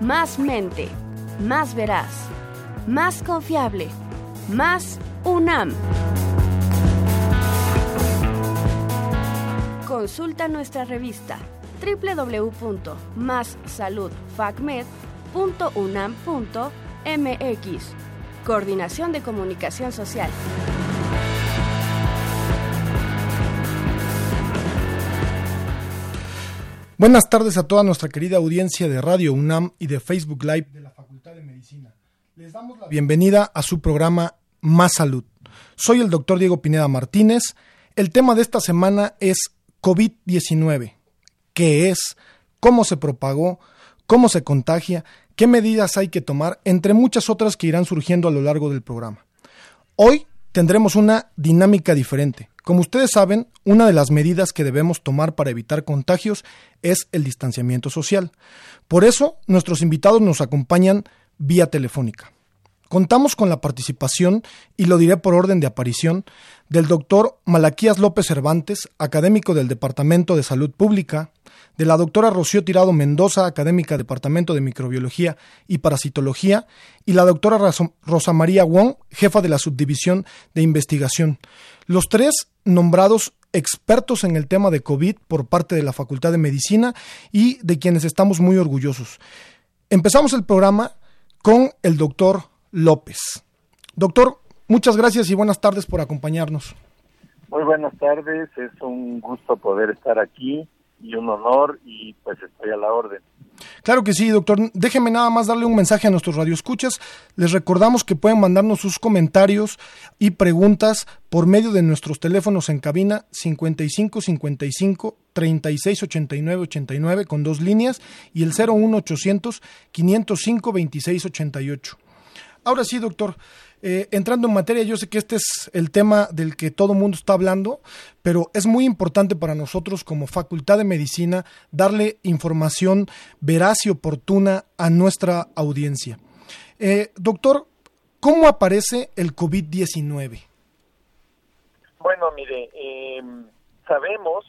más mente, más veraz, más confiable, más UNAM. Consulta nuestra revista www.massaludfacmed.unam.mx. Coordinación de Comunicación Social. Buenas tardes a toda nuestra querida audiencia de Radio UNAM y de Facebook Live de la Facultad de Medicina. Les damos la bienvenida a su programa Más Salud. Soy el doctor Diego Pineda Martínez. El tema de esta semana es COVID-19. ¿Qué es? ¿Cómo se propagó? ¿Cómo se contagia? ¿Qué medidas hay que tomar? Entre muchas otras que irán surgiendo a lo largo del programa. Hoy tendremos una dinámica diferente. Como ustedes saben, una de las medidas que debemos tomar para evitar contagios es el distanciamiento social. Por eso, nuestros invitados nos acompañan vía telefónica. Contamos con la participación, y lo diré por orden de aparición, del doctor Malaquías López Cervantes, académico del Departamento de Salud Pública, de la doctora Rocío Tirado Mendoza, académica Departamento de Microbiología y Parasitología, y la doctora Rosa María Wong, jefa de la Subdivisión de Investigación. Los tres nombrados expertos en el tema de COVID por parte de la Facultad de Medicina y de quienes estamos muy orgullosos. Empezamos el programa con el doctor López. Doctor, muchas gracias y buenas tardes por acompañarnos. Muy buenas tardes, es un gusto poder estar aquí y un honor y pues estoy a la orden. Claro que sí, doctor. Déjeme nada más darle un mensaje a nuestros radioescuchas. Les recordamos que pueden mandarnos sus comentarios y preguntas por medio de nuestros teléfonos en cabina 55 55 36 89 89 con dos líneas y el 01800 505 26 88. Ahora sí, doctor, eh, entrando en materia, yo sé que este es el tema del que todo el mundo está hablando, pero es muy importante para nosotros como Facultad de Medicina darle información veraz y oportuna a nuestra audiencia. Eh, doctor, ¿cómo aparece el COVID-19? Bueno, mire, em, sabemos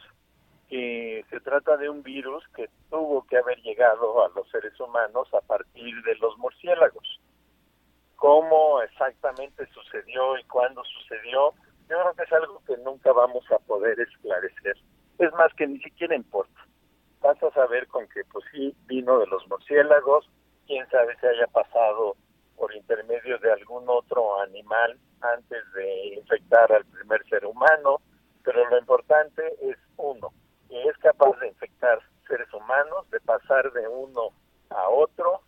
que se trata de un virus que tuvo que haber llegado a los seres humanos a partir de los murciélagos cómo exactamente sucedió y cuándo sucedió, yo creo que es algo que nunca vamos a poder esclarecer. Es más que ni siquiera importa. Vas a saber con que pues sí vino de los murciélagos, quién sabe si haya pasado por intermedio de algún otro animal antes de infectar al primer ser humano, pero lo importante es uno, que es capaz de infectar seres humanos, de pasar de uno a otro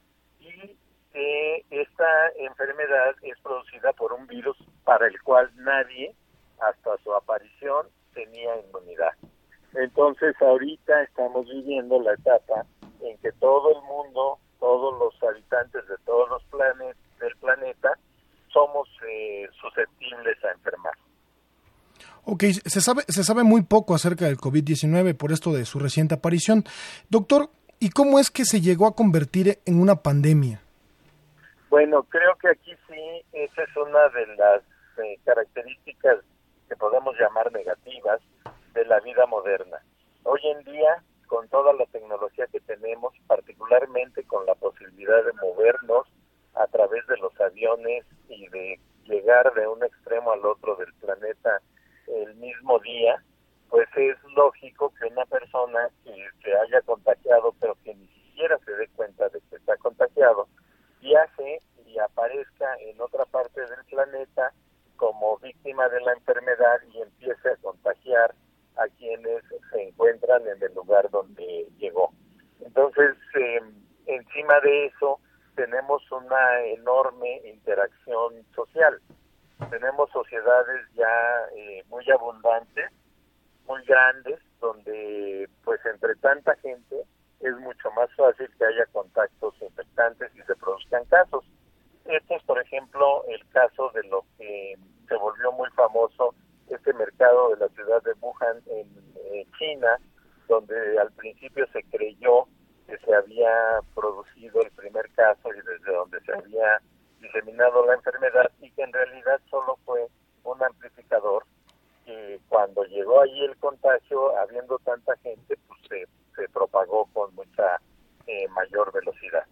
que esta enfermedad es producida por un virus para el cual nadie, hasta su aparición, tenía inmunidad. Entonces ahorita estamos viviendo la etapa en que todo el mundo, todos los habitantes de todos los planetas del planeta, somos eh, susceptibles a enfermar. Ok, se sabe, se sabe muy poco acerca del COVID-19 por esto de su reciente aparición. Doctor, ¿y cómo es que se llegó a convertir en una pandemia? Bueno, creo que aquí sí, esa es una de las eh, características que podemos llamar negativas de la vida moderna. Hoy en día, con toda la tecnología que tenemos, particularmente con la posibilidad de movernos a través de los aviones y de llegar de un extremo al otro del planeta el mismo día, pues es lógico que una persona que se haya contagiado, pero que ni siquiera se dé cuenta de que está contagiado, viaje y aparezca en otra parte del planeta como víctima de la enfermedad y empiece a contagiar a quienes se encuentran en el lugar donde llegó. Entonces, em, encima de eso, tenemos una enorme interacción social. Tenemos sociedades ya eh, muy abundantes, muy grandes, donde pues entre tanta gente es mucho más fácil que haya contactos infectantes y aparezcan casos. Este es, por ejemplo, el caso de lo que se volvió muy famoso, este mercado de la ciudad de Wuhan en China, donde al principio se creyó que se había producido el primer caso y desde donde se había diseminado la enfermedad y que en realidad solo fue un amplificador que cuando llegó allí el contagio, habiendo tanta gente, pues se, se propagó con mucha eh, mayor velocidad.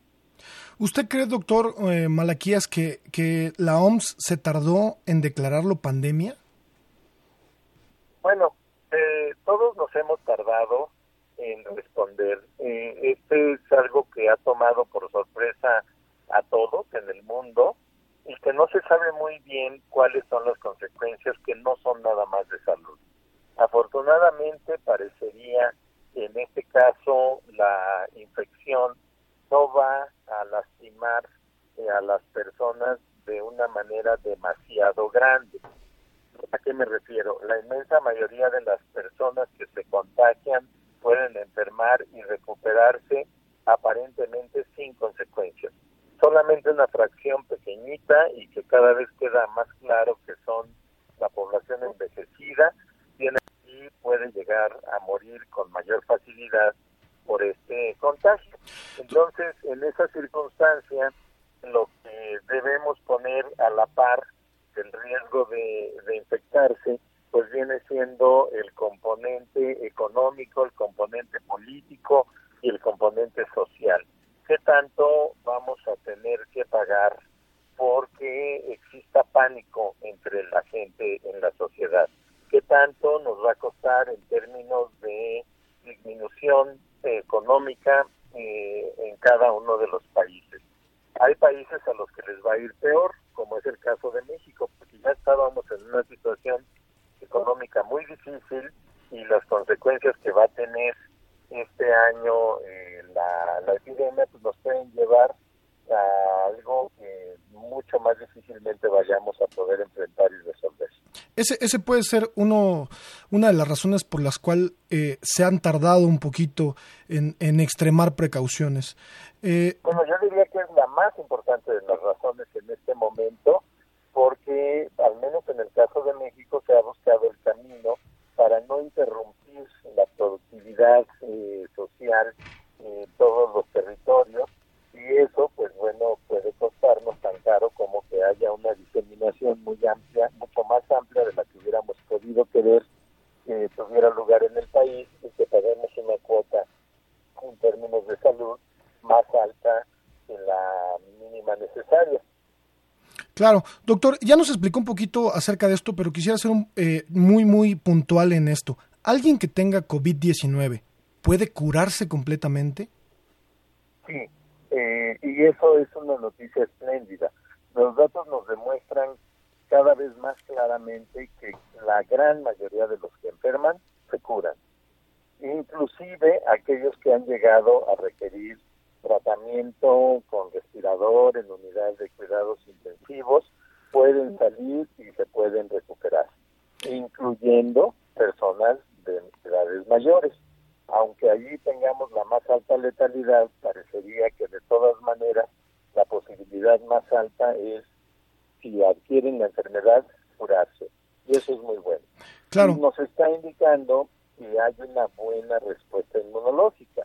¿Usted cree, doctor eh, Malaquías, que, que la OMS se tardó en declararlo pandemia? Bueno, eh, todos nos hemos tardado en responder. Eh, este es algo que ha tomado por sorpresa a todos en el mundo y que no se sabe muy bien cuáles son las consecuencias que no son nada más de salud. Afortunadamente parecería en este caso la infección no va a lastimar eh, a las personas de una manera demasiado grande. ¿A qué me refiero? La inmensa mayoría de las personas que se contagian pueden enfermar y recuperarse aparentemente sin consecuencias. Solamente una fracción pequeñita y que cada vez queda más claro que son la población envejecida tiene y puede llegar a morir con mayor facilidad por este contagio. Entonces, en esa circunstancia, lo que debemos poner a la par del riesgo de, de infectarse pues viene siendo el componente económico, el componente político y el componente social. ¿Qué tanto vamos a tener que pagar porque exista pánico entre la gente en la sociedad? ¿Qué tanto nos va a costar en términos de disminución económica eh, en cada uno de los países? Hay países a los que les va a ir peor, como es el caso de México, porque ya estábamos en una situación económica muy difícil y las consecuencias que va a tener este año eh, la, la, epidemia pues nos pueden llevar a algo que mucho más difícilmente vayamos a poder enfrentar y resolver. Ese, ese puede ser uno, una de las razones por las cuales eh, se han tardado un poquito en, en extremar precauciones. Eh, bueno, yo diría que es la más importante de las razones en este momento porque al menos en el caso de México se ha buscado el camino para no interrumpir la productividad eh, social en todos los territorios y eso pues bueno puede costarnos tan caro como que haya una diseminación muy amplia, mucho más amplia de la que hubiéramos podido querer que tuviera lugar en el país y que paguemos una cuota en términos de salud más alta que la mínima necesaria. Claro, doctor, ya nos explicó un poquito acerca de esto, pero quisiera ser un, eh, muy, muy puntual en esto. ¿Alguien que tenga COVID-19 puede curarse completamente? Sí, eh, y eso es una noticia espléndida. Los datos nos demuestran cada vez más claramente que la gran mayoría de los que enferman se curan. Inclusive aquellos que han llegado a requerir tratamiento con respirador en unidades de cuidados intensivos pueden salir y se pueden recuperar, incluyendo personas de edades mayores. Aunque allí tengamos la más alta letalidad, parecería que de todas maneras la posibilidad más alta es, si adquieren la enfermedad, curarse. Y eso es muy bueno. Nos está indicando que hay una buena respuesta inmunológica.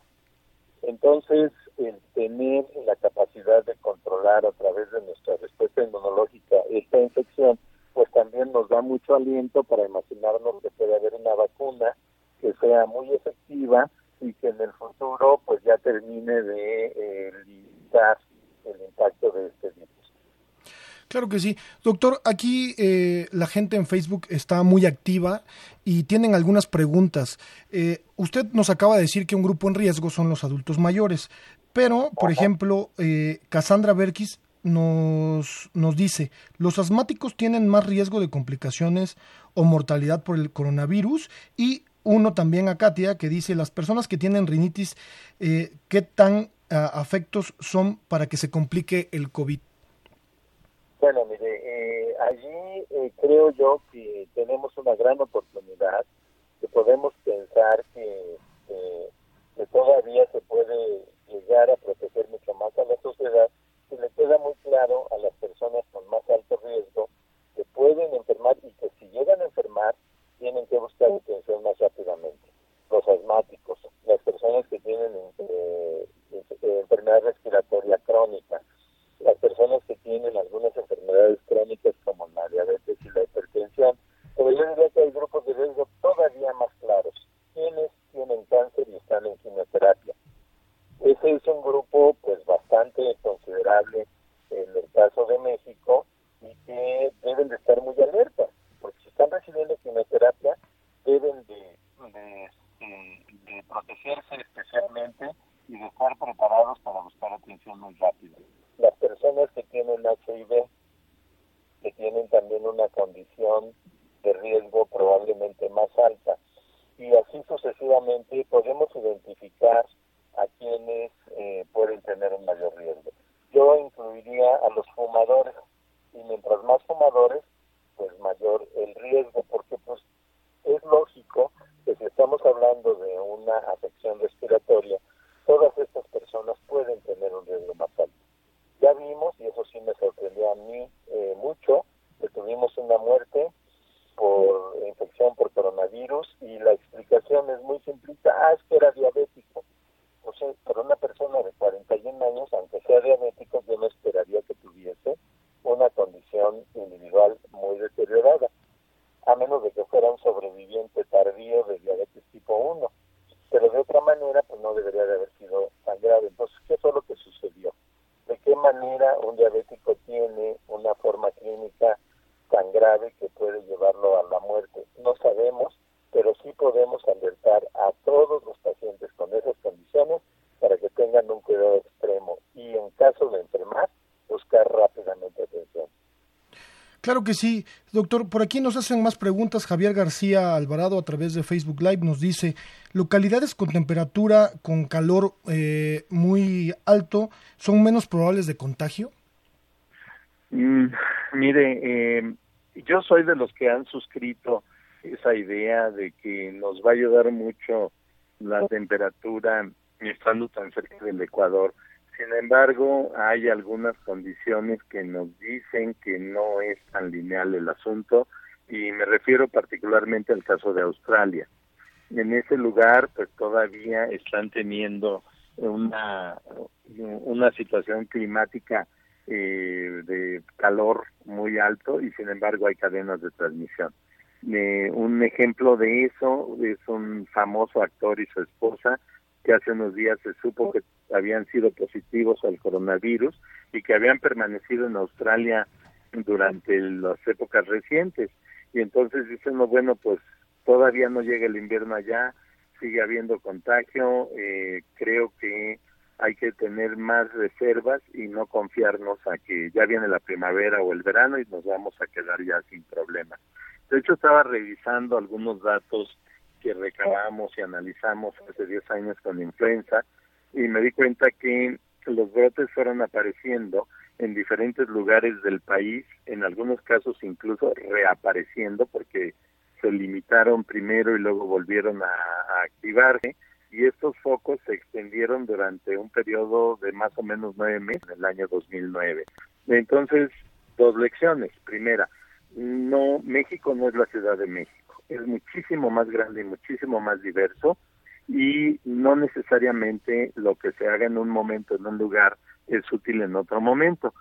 Entonces, el tener la capacidad de controlar a través de nuestra respuesta inmunológica esta infección, pues también nos da mucho aliento para imaginarnos que puede haber una vacuna que sea muy efectiva y que en el futuro pues ya termine de eh, limitar el impacto de este virus. Claro que sí. Doctor, aquí eh, la gente en Facebook está muy activa y tienen algunas preguntas. Eh, usted nos acaba de decir que un grupo en riesgo son los adultos mayores, pero, por ejemplo, eh, Cassandra Berkis nos, nos dice, los asmáticos tienen más riesgo de complicaciones o mortalidad por el coronavirus y uno también a Katia que dice, las personas que tienen rinitis, eh, ¿qué tan uh, afectos son para que se complique el COVID? Bueno, mire, eh, allí eh, creo yo que tenemos una gran oportunidad, que podemos pensar que, que todavía se puede llegar a proteger mucho más a la sociedad si le queda muy claro a las personas con más alto riesgo que pueden enfermar y que si llegan a enfermar tienen que buscar atención más rápidamente. Los asmáticos, las personas que tienen eh, enfermedad respiratoria crónica, las personas que tienen algunas enfermedades crónicas como la diabetes y la hipertensión, pero yo diría que hay grupos de riesgo todavía más claros. Quienes tienen cáncer y están en quimioterapia. Ese es un grupo pues bastante considerable en el caso de México y que deben de estar muy alertas, porque si están recibiendo quimioterapia deben de, de, de protegerse especialmente y de estar preparados para buscar atención muy rápida. Las personas que tienen HIV, que tienen también una condición de riesgo probablemente más alta, y así sucesivamente podemos identificar a quienes eh, pueden tener un mayor riesgo. Yo incluiría a los fumadores y mientras más fumadores, pues mayor el riesgo, porque pues es lógico que si estamos hablando de una afección respiratoria, todas estas personas pueden tener un riesgo más alto. Ya vimos, y eso sí me sorprendió a mí eh, mucho, que tuvimos una muerte por infección por coronavirus y la explicación es muy simplista, ah, es que era diabético. O sea, para una persona de 41 años, aunque sea diabético, yo no esperaría que tuviese una condición individual muy deteriorada, a menos de que fuera un sobreviviente tardío de diabetes tipo 1. Pero de otra manera, pues no debería de haber sido tan grave. Entonces, ¿qué fue lo que sucedió? ¿De qué manera un diabético tiene una forma clínica tan grave que puede llevarlo a la muerte. No sabemos, pero sí podemos alertar a todos los pacientes con esas condiciones para que tengan un cuidado extremo y en caso de enfermar, buscar rápidamente atención. Claro que sí, doctor. Por aquí nos hacen más preguntas. Javier García Alvarado a través de Facebook Live nos dice, localidades con temperatura, con calor eh, muy alto, ¿son menos probables de contagio? Mm, mire, eh, yo soy de los que han suscrito esa idea de que nos va a ayudar mucho la temperatura estando tan cerca del Ecuador. Sin embargo, hay algunas condiciones que nos dicen que no es tan lineal el asunto y me refiero particularmente al caso de Australia. En ese lugar, pues todavía están teniendo una, una situación climática eh, de calor muy alto y sin embargo hay cadenas de transmisión. Eh, un ejemplo de eso es un famoso actor y su esposa que hace unos días se supo que habían sido positivos al coronavirus y que habían permanecido en Australia durante las épocas recientes. Y entonces dicen, no, bueno, pues todavía no llega el invierno allá, sigue habiendo contagio, eh, creo que hay que tener más reservas y no confiarnos a que ya viene la primavera o el verano y nos vamos a quedar ya sin problemas. De hecho, estaba revisando algunos datos que recabamos y analizamos hace 10 años con influenza y me di cuenta que los brotes fueron apareciendo en diferentes lugares del país, en algunos casos incluso reapareciendo porque se limitaron primero y luego volvieron a, a activarse y estos focos se extendieron durante un periodo de más o menos nueve meses en el año 2009. Entonces, dos lecciones. Primera, no, México no es la Ciudad de México, es muchísimo más grande y muchísimo más diverso y no necesariamente lo que se haga en un momento en un lugar es útil en otro momento.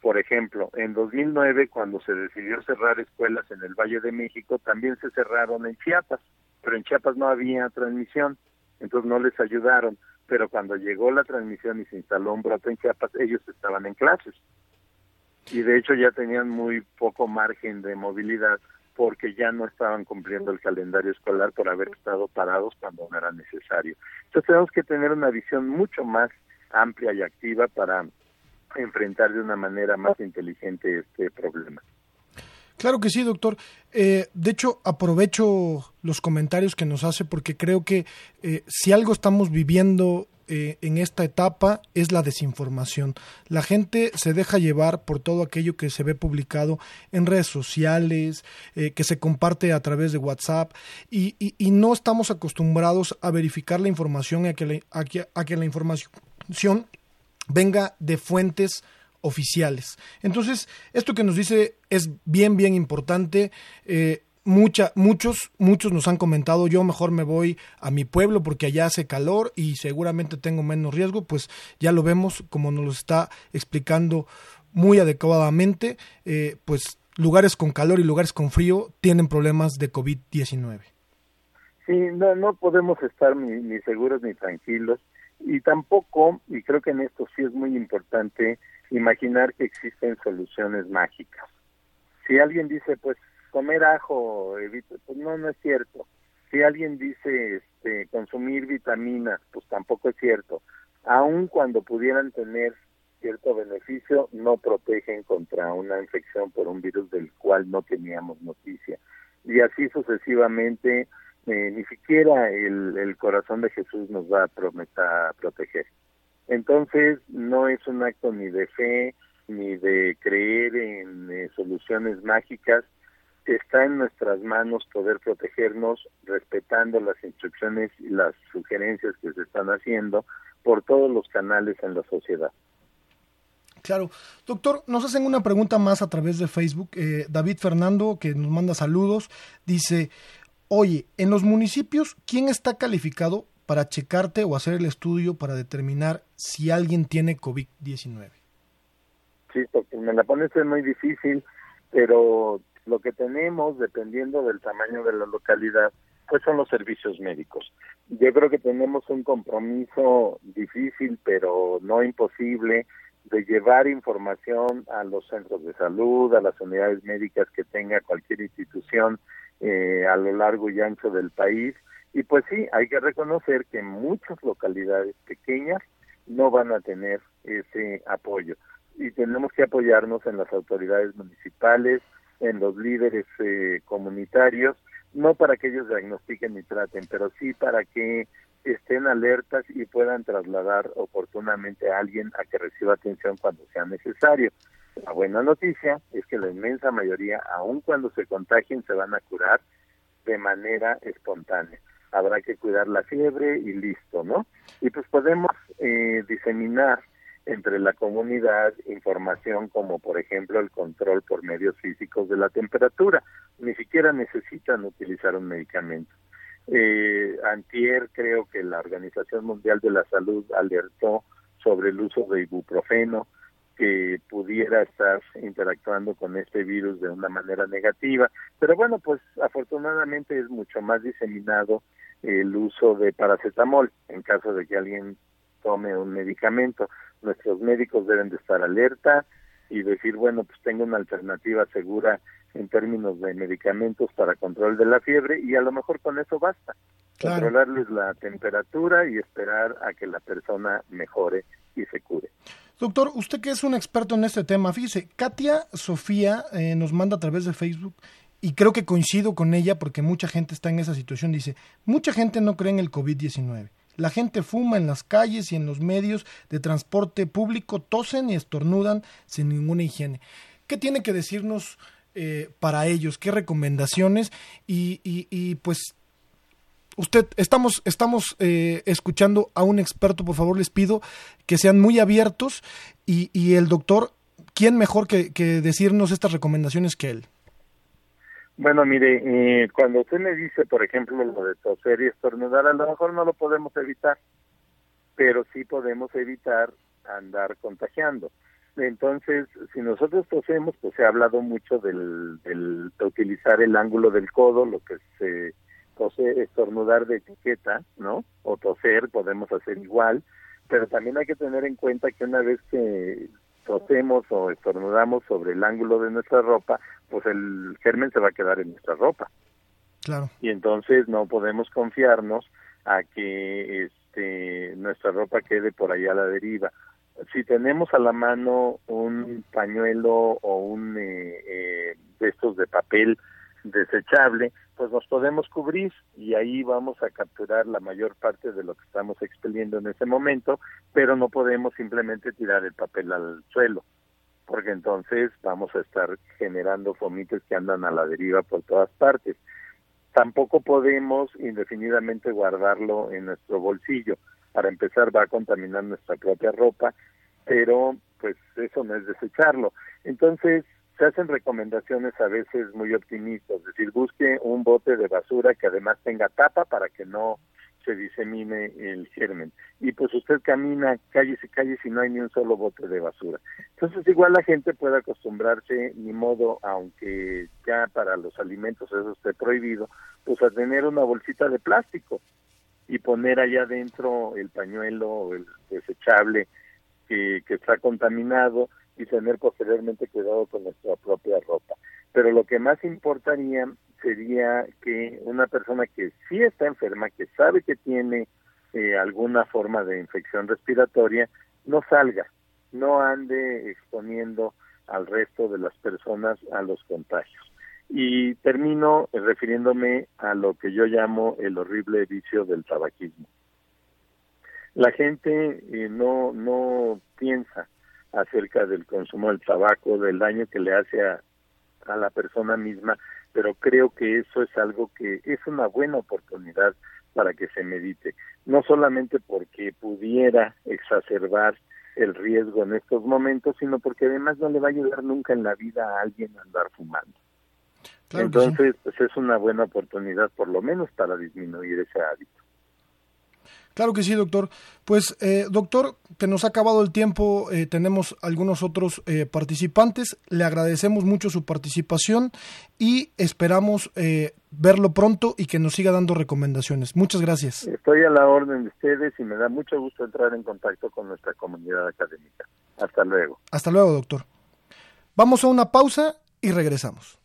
Por ejemplo, en 2009, cuando se decidió cerrar escuelas en el Valle de México, también se cerraron en Chiapas, pero en Chiapas no había transmisión entonces no les ayudaron, pero cuando llegó la transmisión y se instaló un brote en Chiapas, ellos estaban en clases. Y de hecho ya tenían muy poco margen de movilidad porque ya no estaban cumpliendo el calendario escolar por haber estado parados cuando no era necesario. Entonces tenemos que tener una visión mucho más amplia y activa para enfrentar de una manera más inteligente este problema. Claro que sí, doctor. Eh, de hecho, aprovecho los comentarios que nos hace porque creo que eh, si algo estamos viviendo eh, en esta etapa es la desinformación. La gente se deja llevar por todo aquello que se ve publicado en redes sociales, que se comparte a través de WhatsApp y, no estamos acostumbrados a verificar la información y a que a que la información venga de fuentes oficiales. Entonces, esto que nos dice es bien, bien importante. Eh, mucha, muchos, muchos nos han comentado, yo mejor me voy a mi pueblo porque allá hace calor y seguramente tengo menos riesgo, pues ya lo vemos como nos lo está explicando muy adecuadamente, eh, pues lugares con calor y lugares con frío tienen problemas de COVID-19. Sí, no, no podemos estar ni, ni seguros ni tranquilos y tampoco, y creo que en esto sí es muy importante, imaginar que existen soluciones mágicas. Si alguien dice, pues comer ajo, pues no, no es cierto. Si alguien dice este, consumir vitaminas, pues tampoco es cierto. Aun cuando pudieran tener cierto beneficio, no protegen contra una infección por un virus del cual no teníamos noticia. Y así sucesivamente, eh, ni siquiera el, el, corazón de Jesús nos va a, prometer, a proteger. Entonces, no es un acto ni de fe, ni de creer en eh, soluciones mágicas. Está en nuestras manos poder protegernos respetando las instrucciones y las sugerencias que se están haciendo por todos los canales en la sociedad. Claro. Doctor, nos hacen una pregunta más a través de Facebook. Eh, David Fernando, que nos manda saludos, dice, oye, en los municipios, ¿quién está calificado para checarte o hacer el estudio para determinar si alguien tiene COVID-19? Sí, porque me la pones es muy difícil, pero lo que tenemos, dependiendo del tamaño de la localidad, pues son los servicios médicos. Yo creo que tenemos un compromiso difícil, pero no imposible, de llevar información a los centros de salud, a las unidades médicas que tenga cualquier institución eh, a lo largo y ancho del país. Y pues sí, hay que reconocer que muchas localidades pequeñas no van a tener ese apoyo. Y tenemos que apoyarnos en las autoridades municipales, en los líderes eh, comunitarios, no para que ellos diagnostiquen y traten, pero sí para que estén alertas y puedan trasladar oportunamente a alguien a que reciba atención cuando sea necesario. La buena noticia es que la inmensa mayoría, aun cuando se contagien, se van a curar de manera espontánea. Habrá que cuidar la fiebre y listo, ¿no? Y pues podemos eh, diseminar entre la comunidad información como por ejemplo el control por medios físicos de la temperatura. Ni siquiera necesitan utilizar un medicamento. Eh, antier creo que la Organización Mundial de la Salud alertó sobre el uso de ibuprofeno que pudiera estar interactuando con este virus de una manera negativa. Pero bueno, pues afortunadamente es mucho más diseminado el uso de paracetamol en caso de que alguien tome un medicamento. Nuestros médicos deben de estar alerta y decir, bueno, pues tengo una alternativa segura en términos de medicamentos para control de la fiebre y a lo mejor con eso basta. Controlarles la temperatura y esperar a que la persona mejore y se cure. Doctor, usted que es un experto en este tema, fíjese, Katia Sofía eh, nos manda a través de Facebook y creo que coincido con ella porque mucha gente está en esa situación. Dice, mucha gente no cree en el COVID-19. La gente fuma en las calles y en los medios de transporte público, tosen y estornudan sin ninguna higiene. ¿Qué tiene que decirnos eh, para ellos? ¿Qué recomendaciones? Y, y, pues usted, estamos, estamos eh, escuchando a un experto, por favor les pido que sean muy abiertos y, y el doctor, ¿quién mejor que, que decirnos estas recomendaciones que él? Bueno, mire, eh, cuando usted me dice, por ejemplo, lo de toser y estornudar, a lo mejor no lo podemos evitar, pero sí podemos evitar andar contagiando. Entonces, si nosotros tosemos, pues se ha hablado mucho del, del de utilizar el ángulo del codo, lo que se tose, estornudar de etiqueta, ¿no? O toser, podemos hacer igual, pero también hay que tener en cuenta que una vez que tosemos o estornudamos sobre el ángulo de nuestra ropa, pues el germen se va a quedar en nuestra ropa. Claro. Y entonces no podemos confiarnos a que este nuestra ropa quede por allá a la deriva. Si tenemos a la mano un pañuelo o un eh, eh, de estos de papel desechable, pues nos podemos cubrir y ahí vamos a capturar la mayor parte de lo que estamos expeliendo en ese momento, pero no podemos simplemente tirar el papel al suelo, porque entonces vamos a estar generando fomites que andan a la deriva por todas partes. Tampoco podemos indefinidamente guardarlo en nuestro bolsillo. Para empezar va a contaminar nuestra propia ropa, pero pues eso no es desecharlo. Entonces, se hacen recomendaciones a veces muy optimistas, es decir, busque un bote de basura que además tenga tapa para que no se disemine el germen. Y pues usted camina calles y calles y no hay ni un solo bote de basura. Entonces igual la gente puede acostumbrarse, ni modo, aunque ya para los alimentos eso esté prohibido, pues a tener una bolsita de plástico y poner allá adentro el pañuelo, el desechable que, que está contaminado y tener posteriormente cuidado con nuestra propia ropa. Pero lo que más importaría sería que una persona que sí está enferma, que sabe que tiene eh, alguna forma de infección respiratoria, no salga, no ande exponiendo al resto de las personas a los contagios. Y termino refiriéndome a lo que yo llamo el horrible vicio del tabaquismo. La gente eh, no, no piensa acerca del consumo del tabaco, del daño que le hace a, a la persona misma, pero creo que eso es algo que es una buena oportunidad para que se medite, no solamente porque pudiera exacerbar el riesgo en estos momentos, sino porque además no le va a ayudar nunca en la vida a alguien a andar fumando. Entonces, pues es una buena oportunidad por lo menos para disminuir ese hábito. Claro que sí, doctor. Pues, eh, doctor, que nos ha acabado el tiempo, eh, tenemos algunos otros eh, participantes. Le agradecemos mucho su participación y esperamos verlo pronto y que nos siga dando recomendaciones. Muchas gracias. Estoy a la orden de ustedes y me da mucho gusto entrar en contacto con nuestra comunidad académica. Hasta luego. Hasta luego, doctor. Vamos a una pausa y regresamos.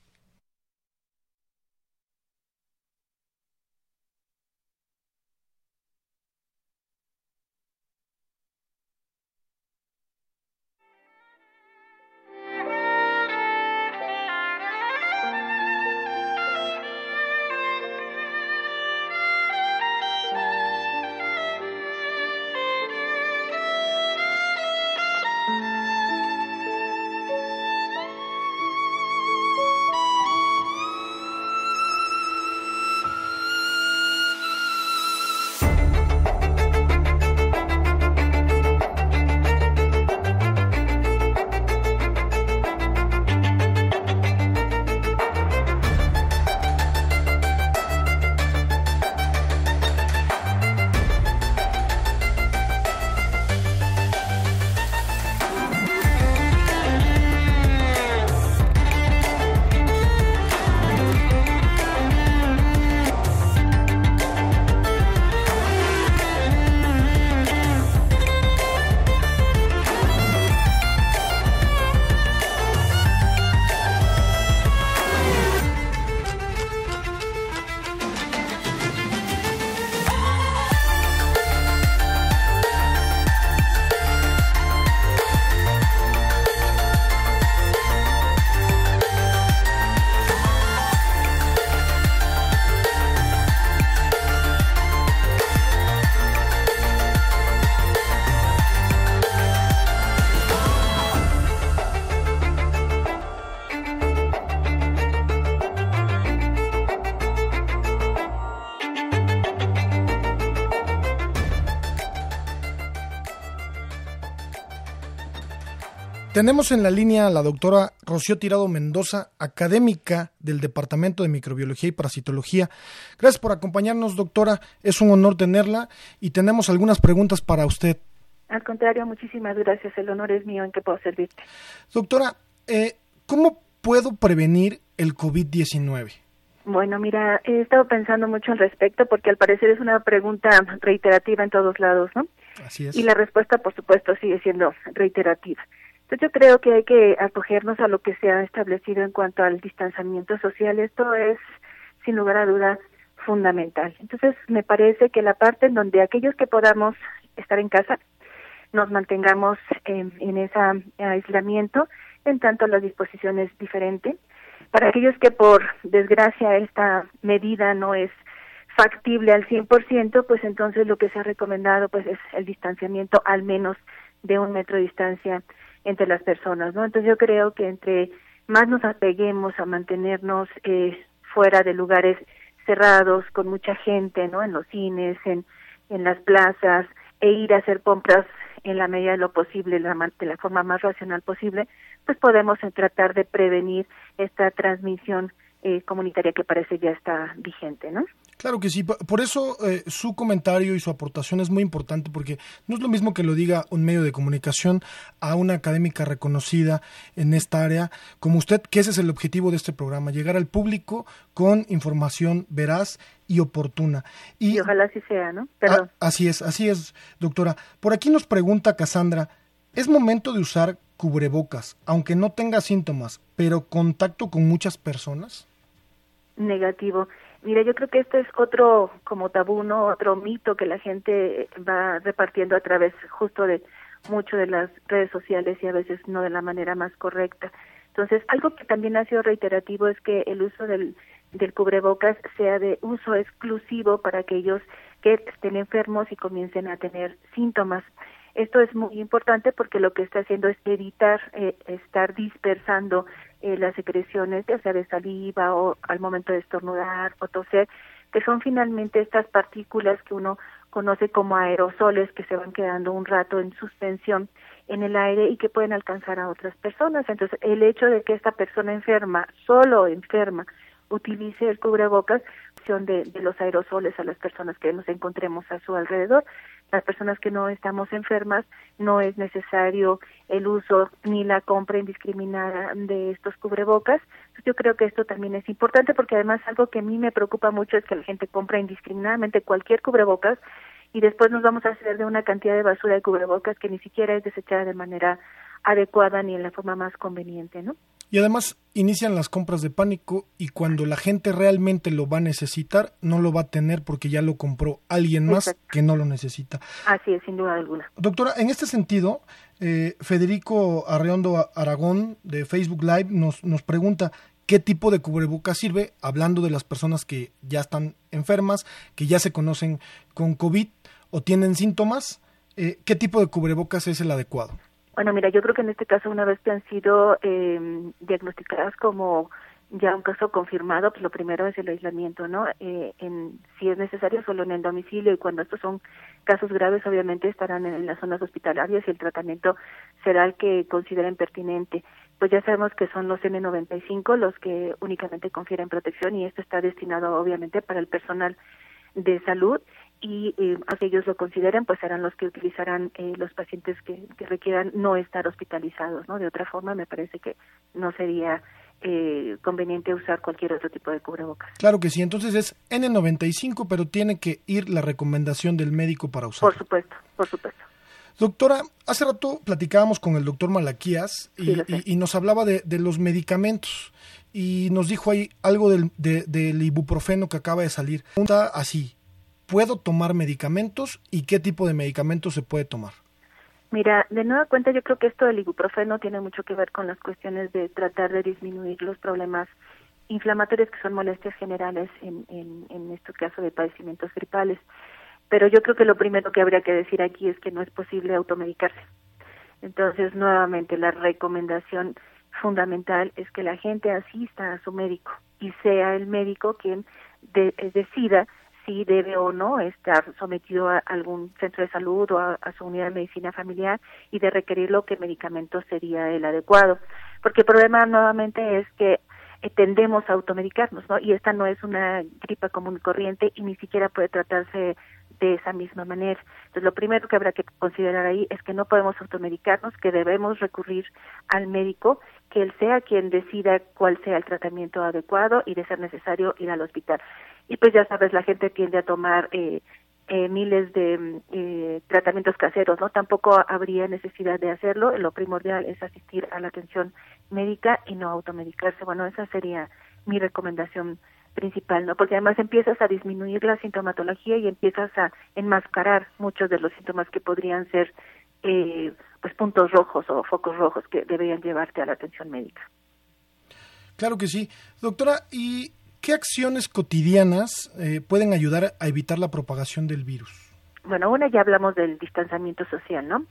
Tenemos en la línea a la doctora Rocío Tirado Mendoza, académica del Departamento de Microbiología y Parasitología. Gracias por acompañarnos, doctora. Es un honor tenerla y tenemos algunas preguntas para usted. Al contrario, muchísimas gracias. El honor es mío en que puedo servirte. Doctora, eh, ¿cómo puedo prevenir el COVID-19? Bueno, mira, he estado pensando mucho al respecto porque al parecer es una pregunta reiterativa en todos lados, ¿no? Así es. Y la respuesta, por supuesto, sigue siendo reiterativa yo creo que hay que acogernos a lo que se ha establecido en cuanto al distanciamiento social. Esto es, sin lugar a dudas, fundamental. Entonces, me parece que la parte en donde aquellos que podamos estar en casa nos mantengamos en, en ese aislamiento, en tanto la disposición es diferente. Para aquellos que por desgracia esta medida no es factible al 100%, pues entonces lo que se ha recomendado pues es el distanciamiento al menos de un metro de distancia entre las personas, ¿no? Entonces yo creo que entre más nos apeguemos a mantenernos eh, fuera de lugares cerrados con mucha gente, ¿no? En los cines, en, en las plazas, e ir a hacer compras en la medida de lo posible, de la forma más racional posible, pues podemos tratar de prevenir esta transmisión eh, comunitaria que parece ya está vigente, ¿no? Claro que sí, por eso eh, su comentario y su aportación es muy importante porque no es lo mismo que lo diga un medio de comunicación a una académica reconocida en esta área como usted, que ese es el objetivo de este programa, llegar al público con información veraz y oportuna. Y, ojalá así sea, ¿no? Perdón. así es, así es, doctora. Por aquí nos pregunta Cassandra, ¿es momento de usar cubrebocas, aunque no tenga síntomas, pero contacto con muchas personas? Negativo. Mira, yo creo que este es otro como tabú, ¿no? Otro mito que la gente va repartiendo a través justo de mucho de las redes sociales y a veces no de la manera más correcta. Entonces, algo que también ha sido reiterativo es que el uso del, del cubrebocas sea de uso exclusivo para aquellos que estén enfermos y comiencen a tener síntomas. Esto es muy importante porque lo que está haciendo es evitar eh, estar dispersando eh, las secreciones, ya sea de saliva o al momento de estornudar o toser, que son finalmente estas partículas que uno conoce como aerosoles que se van quedando un rato en suspensión en el aire y que pueden alcanzar a otras personas. Entonces, el hecho de que esta persona enferma, solo enferma, utilice el cubrebocas, de, de los aerosoles a las personas que nos encontremos a su alrededor. Las personas que no estamos enfermas, no es necesario el uso ni la compra indiscriminada de estos cubrebocas. Yo creo que esto también es importante porque además algo que a mí me preocupa mucho es que la gente compra indiscriminadamente cualquier cubrebocas y después nos vamos a hacer de una cantidad de basura de cubrebocas que ni siquiera es desechada de manera adecuada ni en la forma más conveniente, ¿no? Y además inician las compras de pánico y cuando la gente realmente lo va a necesitar, no lo va a tener porque ya lo compró alguien más que no lo necesita. Así es, sin duda alguna. Doctora, en este sentido, eh, Federico Arreondo Aragón de Facebook Live nos, nos pregunta, qué tipo de cubrebocas sirve, hablando de las personas que ya están enfermas, que ya se conocen con COVID o tienen síntomas, eh, ¿qué tipo de cubrebocas es el adecuado? Bueno, mira, yo creo que en este caso, una vez que han sido eh, diagnosticadas como ya un caso confirmado, pues lo primero es el aislamiento, ¿no? Eh, en, si es necesario, solo en el domicilio y cuando estos son casos graves, obviamente estarán en, las zonas hospitalarias y el tratamiento será el que consideren pertinente. Pues ya sabemos que son los N95 los que únicamente confieren protección y esto está destinado obviamente para el personal de salud y eh, ellos lo consideren, pues serán los que utilizarán eh, los pacientes que, requieran no estar hospitalizados, ¿no? De otra forma, me parece que no sería eh, conveniente usar cualquier otro tipo de cubrebocas. Claro que sí, entonces es N95, pero tiene que ir la recomendación del médico para usarlo. Por supuesto, por supuesto. Doctora, hace rato platicábamos con el doctor Malaquías y, nos hablaba de, los medicamentos y nos dijo ahí algo del, del ibuprofeno que acaba de salir. Pregunta así, ¿puedo tomar medicamentos y qué tipo de medicamentos se puede tomar? Mira, de nueva cuenta yo creo que esto del ibuprofeno tiene mucho que ver con las cuestiones de tratar de disminuir los problemas inflamatorios que son molestias generales en, en, en este caso de padecimientos gripales. Pero yo creo que lo primero que habría que decir aquí es que no es posible automedicarse. Entonces, nuevamente, la recomendación fundamental es que la gente asista a su médico y sea el médico quien decida si debe o no estar sometido a algún centro de salud o a, su unidad de medicina familiar y de requerirlo qué medicamento sería el adecuado. Porque el problema nuevamente es que eh, tendemos a automedicarnos, ¿no? Y esta no es una gripa común y corriente y ni siquiera puede tratarse de esa misma manera. Entonces, lo primero que habrá que considerar ahí es que no podemos automedicarnos, que debemos recurrir al médico, que él sea quien decida cuál sea el tratamiento adecuado y de ser necesario ir al hospital y pues ya sabes la gente tiende a tomar eh, eh, miles de eh, tratamientos caseros no tampoco habría necesidad de hacerlo. Lo primordial es asistir a la atención médica y no automedicarse. Bueno esa sería mi recomendación principal no porque además empiezas a disminuir la sintomatología y empiezas a enmascarar muchos de los síntomas que podrían ser eh, pues puntos rojos o focos rojos que deberían llevarte a la atención médica. Claro que sí. Doctora, ¿y ¿Qué acciones cotidianas eh, pueden ayudar a evitar la propagación del virus? Bueno, una ya hablamos del distanciamiento social, ¿no?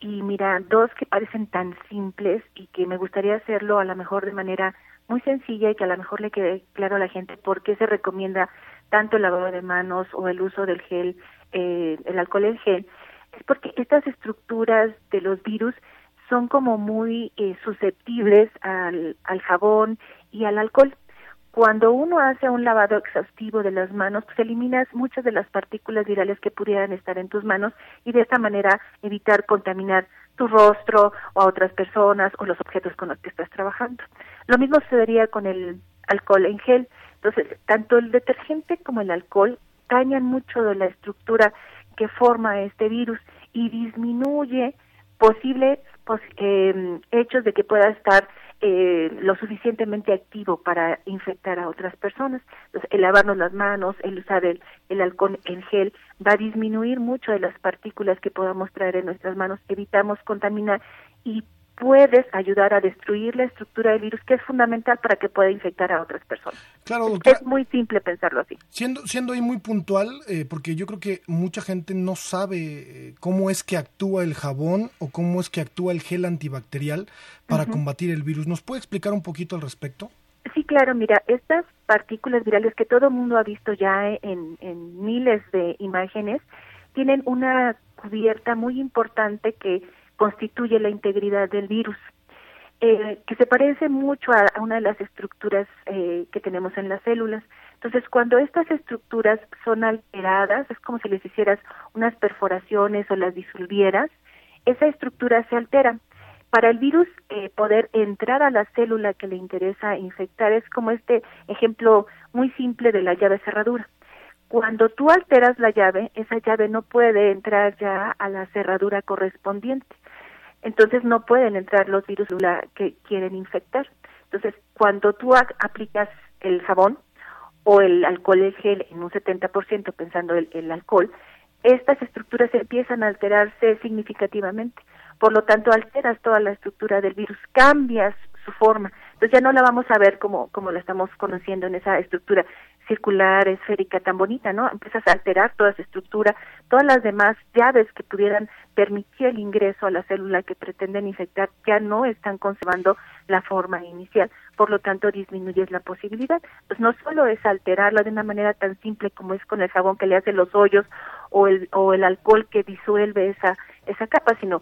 Y mira, dos que parecen tan simples y que me gustaría hacerlo a lo mejor de manera muy sencilla y que a lo mejor le quede claro a la gente por qué se recomienda tanto el lavado de manos o el uso del gel, eh, el alcohol en gel, es porque estas estructuras de los virus son como muy eh, susceptibles al, al jabón y al alcohol. Cuando uno hace un lavado exhaustivo de las manos, pues eliminas muchas de las partículas virales que pudieran estar en tus manos y de esta manera evitar contaminar tu rostro o a otras personas o los objetos con los que estás trabajando. Lo mismo sucedería con el alcohol en gel. Entonces, tanto el detergente como el alcohol dañan mucho de la estructura que forma este virus y disminuye posibles eh, hechos de que pueda estar eh, lo suficientemente activo para infectar a otras personas. Entonces, el lavarnos las manos, el usar el, el alcohol en gel, va a disminuir mucho de las partículas que podamos traer en nuestras manos, evitamos contaminar y puedes ayudar a destruir la estructura del virus, que es fundamental para que pueda infectar a otras personas. Claro, doctora, es muy simple pensarlo así. Siendo, siendo ahí muy puntual, eh, porque yo creo que mucha gente no sabe eh, cómo es que actúa el jabón o cómo es que actúa el gel antibacterial para combatir el virus. ¿Nos puede explicar un poquito al respecto? Sí, claro, mira, estas partículas virales que todo el mundo ha visto ya en, en miles de imágenes, tienen una cubierta muy importante que constituye la integridad del virus, eh, que se parece mucho a, una de las estructuras eh, que tenemos en las células. Entonces, cuando estas estructuras son alteradas, es como si les hicieras unas perforaciones o las disolvieras, esa estructura se altera. Para el virus eh, poder entrar a la célula que le interesa infectar es como este ejemplo muy simple de la llave cerradura. Cuando tú alteras la llave, esa llave no puede entrar ya a la cerradura correspondiente entonces no pueden entrar los virus que quieren infectar. Entonces, cuando tú aplicas el jabón o el alcohol gel en un 70%, pensando el, el alcohol, estas estructuras empiezan a alterarse significativamente. Por lo tanto, alteras toda la estructura del virus, cambias su forma. Entonces ya no la vamos a ver como, como la estamos conociendo en esa estructura circular, esférica, tan bonita, ¿no? Empiezas a alterar toda esa estructura, todas las demás llaves que pudieran permitir el ingreso a la célula que pretenden infectar ya no están conservando la forma inicial, por lo tanto disminuyes la posibilidad. Pues no solo es alterarla de una manera tan simple como es con el jabón que le hace los hoyos o el, o el alcohol que disuelve esa, esa capa, sino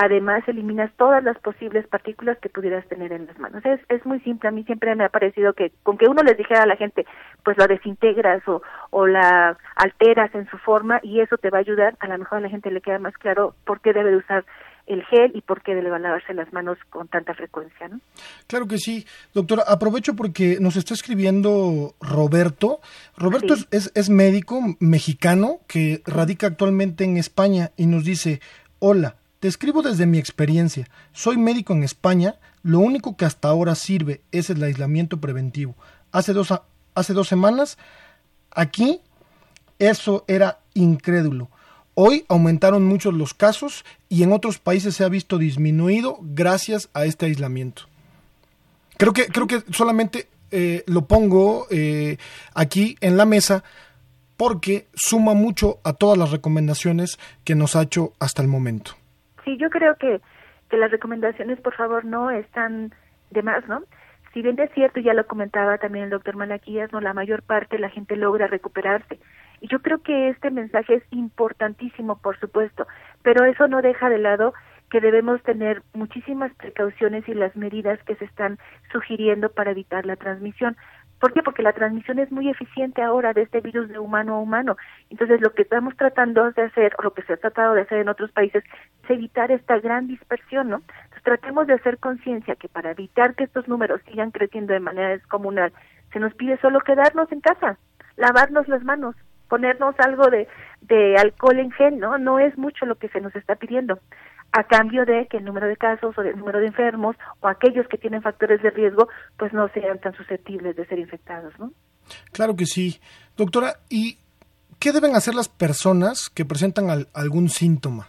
además eliminas todas las posibles partículas que pudieras tener en las manos. Es, es muy simple, a mí siempre me ha parecido que con que uno les dijera a la gente, pues la desintegras o, o la alteras en su forma y eso te va a ayudar, a lo mejor a la gente le queda más claro por qué debe de usar el gel y por qué debe lavarse las manos con tanta frecuencia, ¿no? Claro que sí. Doctora, aprovecho porque nos está escribiendo Roberto. Roberto es, es médico mexicano que radica actualmente en España y nos dice, hola, te escribo desde mi experiencia. Soy médico en España. Lo único que hasta ahora sirve es el aislamiento preventivo. Hace dos, semanas, aquí, eso era incrédulo. Hoy aumentaron muchos los casos y en otros países se ha visto disminuido gracias a este aislamiento. Creo que, creo que solamente eh, lo pongo eh, aquí en la mesa porque suma mucho a todas las recomendaciones que nos ha hecho hasta el momento. Sí, yo creo que, que las recomendaciones, por favor, no están de más, ¿no? Si bien es cierto, ya lo comentaba también el doctor Malaquías, ¿no? La mayor parte de la gente logra recuperarse. Y yo creo que este mensaje es importantísimo, por supuesto, pero eso no deja de lado que debemos tener muchísimas precauciones y las medidas que se están sugiriendo para evitar la transmisión. ¿Por qué? Porque la transmisión es muy eficiente ahora de este virus de humano a humano. Entonces, lo que estamos tratando de hacer, o lo que se ha tratado de hacer en otros países, es evitar esta gran dispersión, ¿no? Entonces, tratemos de hacer conciencia que para evitar que estos números sigan creciendo de manera descomunal, se nos pide solo quedarnos en casa, lavarnos las manos, ponernos algo de, de alcohol en gel, ¿no? No es mucho lo que se nos está pidiendo a cambio de que el número de casos o el número de enfermos o aquellos que tienen factores de riesgo pues no sean tan susceptibles de ser infectados, ¿no? Claro que sí. Doctora, ¿y qué deben hacer las personas que presentan algún síntoma?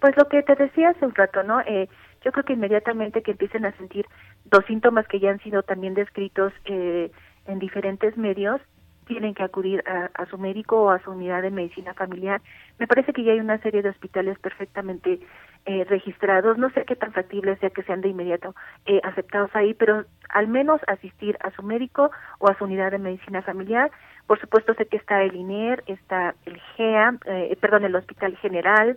Pues lo que te decía hace un rato, ¿no? Eh, yo creo que inmediatamente que empiecen a sentir dos síntomas que ya han sido también descritos eh, en diferentes medios, tienen que acudir a, su médico o a su unidad de medicina familiar. Me parece que ya hay una serie de hospitales perfectamente eh, registrados. No sé qué tan factible sea que sean de inmediato eh, aceptados ahí, pero al menos asistir a su médico o a su unidad de medicina familiar. Por supuesto, sé que está el INER, está el GEA, eh, perdón, el Hospital General.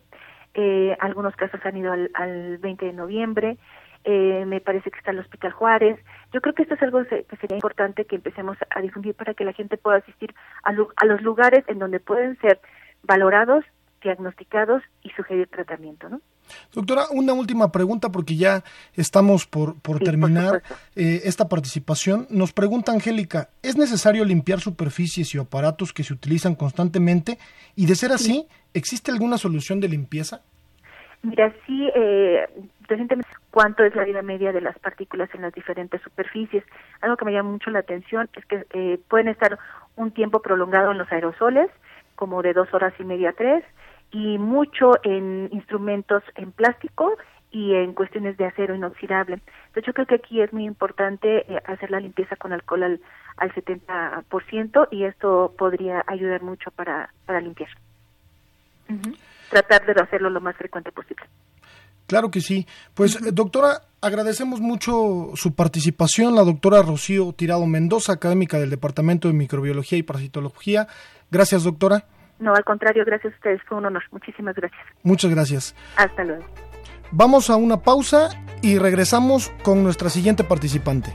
algunos casos han ido al, al 20 de noviembre. me parece que está el Hospital Juárez. Yo creo que esto es algo que sería importante que empecemos a difundir para que la gente pueda asistir a, a los lugares en donde pueden ser valorados, diagnosticados y sugerir tratamiento, ¿no? Doctora, una última pregunta porque ya estamos por, por terminar eh, esta participación. Nos pregunta Angélica, ¿es necesario limpiar superficies y aparatos que se utilizan constantemente? Y de ser así, ¿existe alguna solución de limpieza? Mira, sí, eh, recientemente, ¿cuánto es la vida media de las partículas en las diferentes superficies? Algo que me llama mucho la atención es que eh, pueden estar un tiempo prolongado en los aerosoles, como de dos horas y media a tres, y mucho en instrumentos en plástico y en cuestiones de acero inoxidable. Entonces yo creo que aquí es muy importante eh, hacer la limpieza con alcohol al, al 70% y esto podría ayudar mucho para, para limpiar. Tratar de hacerlo lo más frecuente posible. Claro que sí. Pues doctora, agradecemos mucho su participación, la doctora Rocío Tirado Mendoza, académica del Departamento de Microbiología y Parasitología. Gracias, doctora. No, al contrario, gracias a ustedes, fue un honor. Muchísimas gracias. Muchas gracias. Hasta luego. Vamos a una pausa y regresamos con nuestra siguiente participante.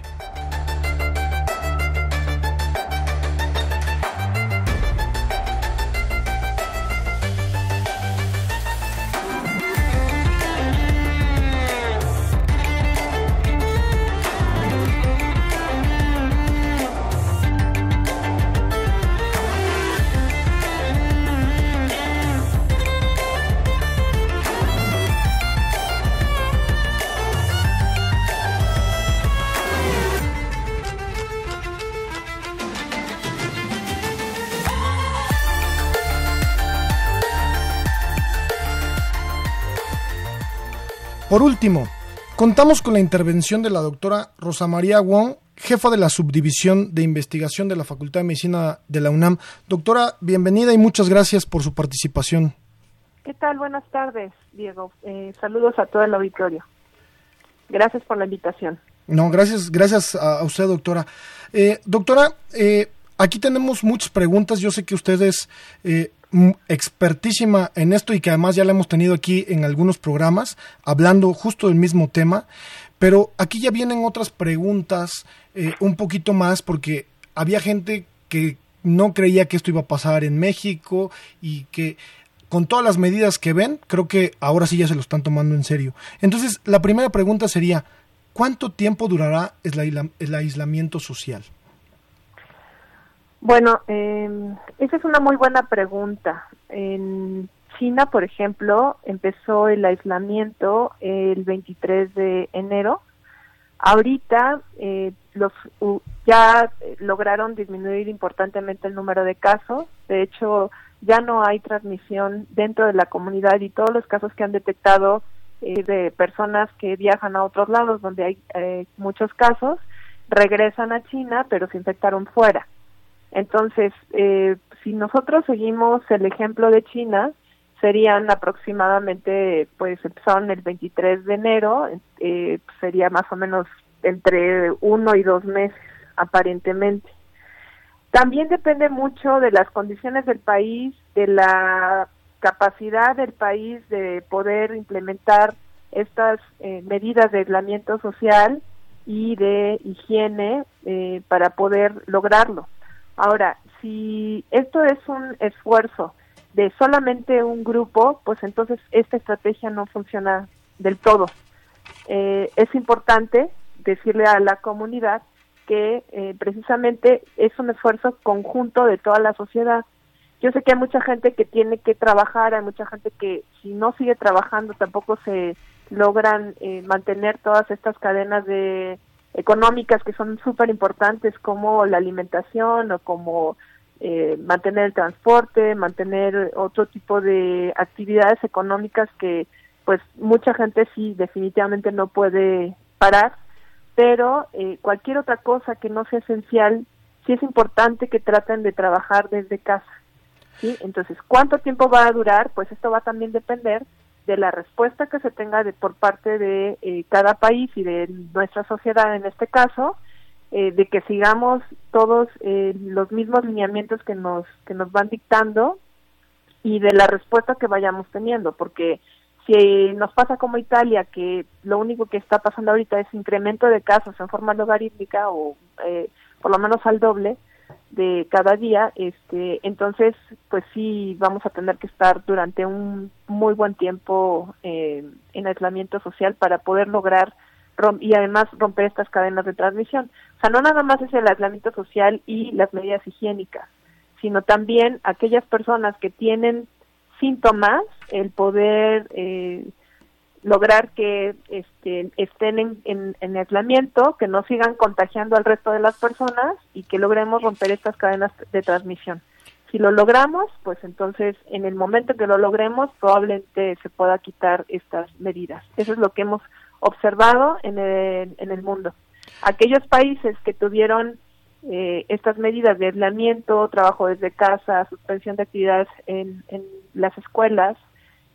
Por último, contamos con la intervención de la doctora Rosa María Wong, jefa de la subdivisión de investigación de la Facultad de Medicina de la UNAM. Doctora, bienvenida y muchas gracias por su participación. ¿Qué tal? Buenas tardes, Diego. Eh, saludos a todo el auditorio. Gracias por la invitación. No, gracias, gracias a, usted, doctora. Eh, doctora, eh, aquí tenemos muchas preguntas. Yo sé que ustedes expertísima en esto y que además ya la hemos tenido aquí en algunos programas hablando justo del mismo tema. Pero aquí ya vienen otras preguntas eh, un poquito más porque había gente que no creía que esto iba a pasar en México y que con todas las medidas que ven, creo que ahora sí ya se lo están tomando en serio. Entonces, la primera pregunta sería, ¿cuánto tiempo durará el aislamiento social? Bueno, eh, esa es una muy buena pregunta. En China, por ejemplo, empezó el aislamiento el 23 de enero. Ahorita eh, los ya lograron disminuir importantemente el número de casos. De hecho, ya no hay transmisión dentro de la comunidad y todos los casos que han detectado eh, de personas que viajan a otros lados donde hay eh, muchos casos regresan a China, pero se infectaron fuera. Entonces, eh, si nosotros seguimos el ejemplo de China, serían aproximadamente, pues empezaron el 23 de enero, eh, sería más o menos entre uno y dos meses, aparentemente. También depende mucho de las condiciones del país, de la capacidad del país de poder implementar estas eh, medidas de aislamiento social y de higiene eh, para poder lograrlo. Ahora, si esto es un esfuerzo de solamente un grupo, pues entonces esta estrategia no funciona del todo. Eh, es importante decirle a la comunidad que eh, precisamente es un esfuerzo conjunto de toda la sociedad. Yo sé que hay mucha gente que tiene que trabajar, hay mucha gente que si no sigue trabajando tampoco se logran eh, mantener todas estas cadenas de económicas que son súper importantes como la alimentación o como eh, mantener el transporte, mantener otro tipo de actividades económicas que pues mucha gente sí definitivamente no puede parar, pero eh, cualquier otra cosa que no sea esencial, sí es importante que traten de trabajar desde casa. ¿sí? Entonces, ¿cuánto tiempo va a durar? Pues esto va a también depender de la respuesta que se tenga de, por parte de eh, cada país y de nuestra sociedad en este caso, eh, de que sigamos todos eh, los mismos lineamientos que nos, que nos van dictando y de la respuesta que vayamos teniendo, porque si nos pasa como Italia, que lo único que está pasando ahorita es incremento de casos en forma logarítmica o por lo menos al doble, de cada día, este, entonces, pues sí, vamos a tener que estar durante un muy buen tiempo eh, en aislamiento social para poder lograr y además romper estas cadenas de transmisión. O sea, no nada más es el aislamiento social y las medidas higiénicas, sino también aquellas personas que tienen síntomas, el poder eh, lograr que este, estén en, en, aislamiento, que no sigan contagiando al resto de las personas y que logremos romper estas cadenas de transmisión. Si lo logramos, pues entonces en el momento que lo logremos probablemente se pueda quitar estas medidas. Eso es lo que hemos observado en el, en el mundo. Aquellos países que tuvieron eh, estas medidas de aislamiento, trabajo desde casa, suspensión de actividades en, en las escuelas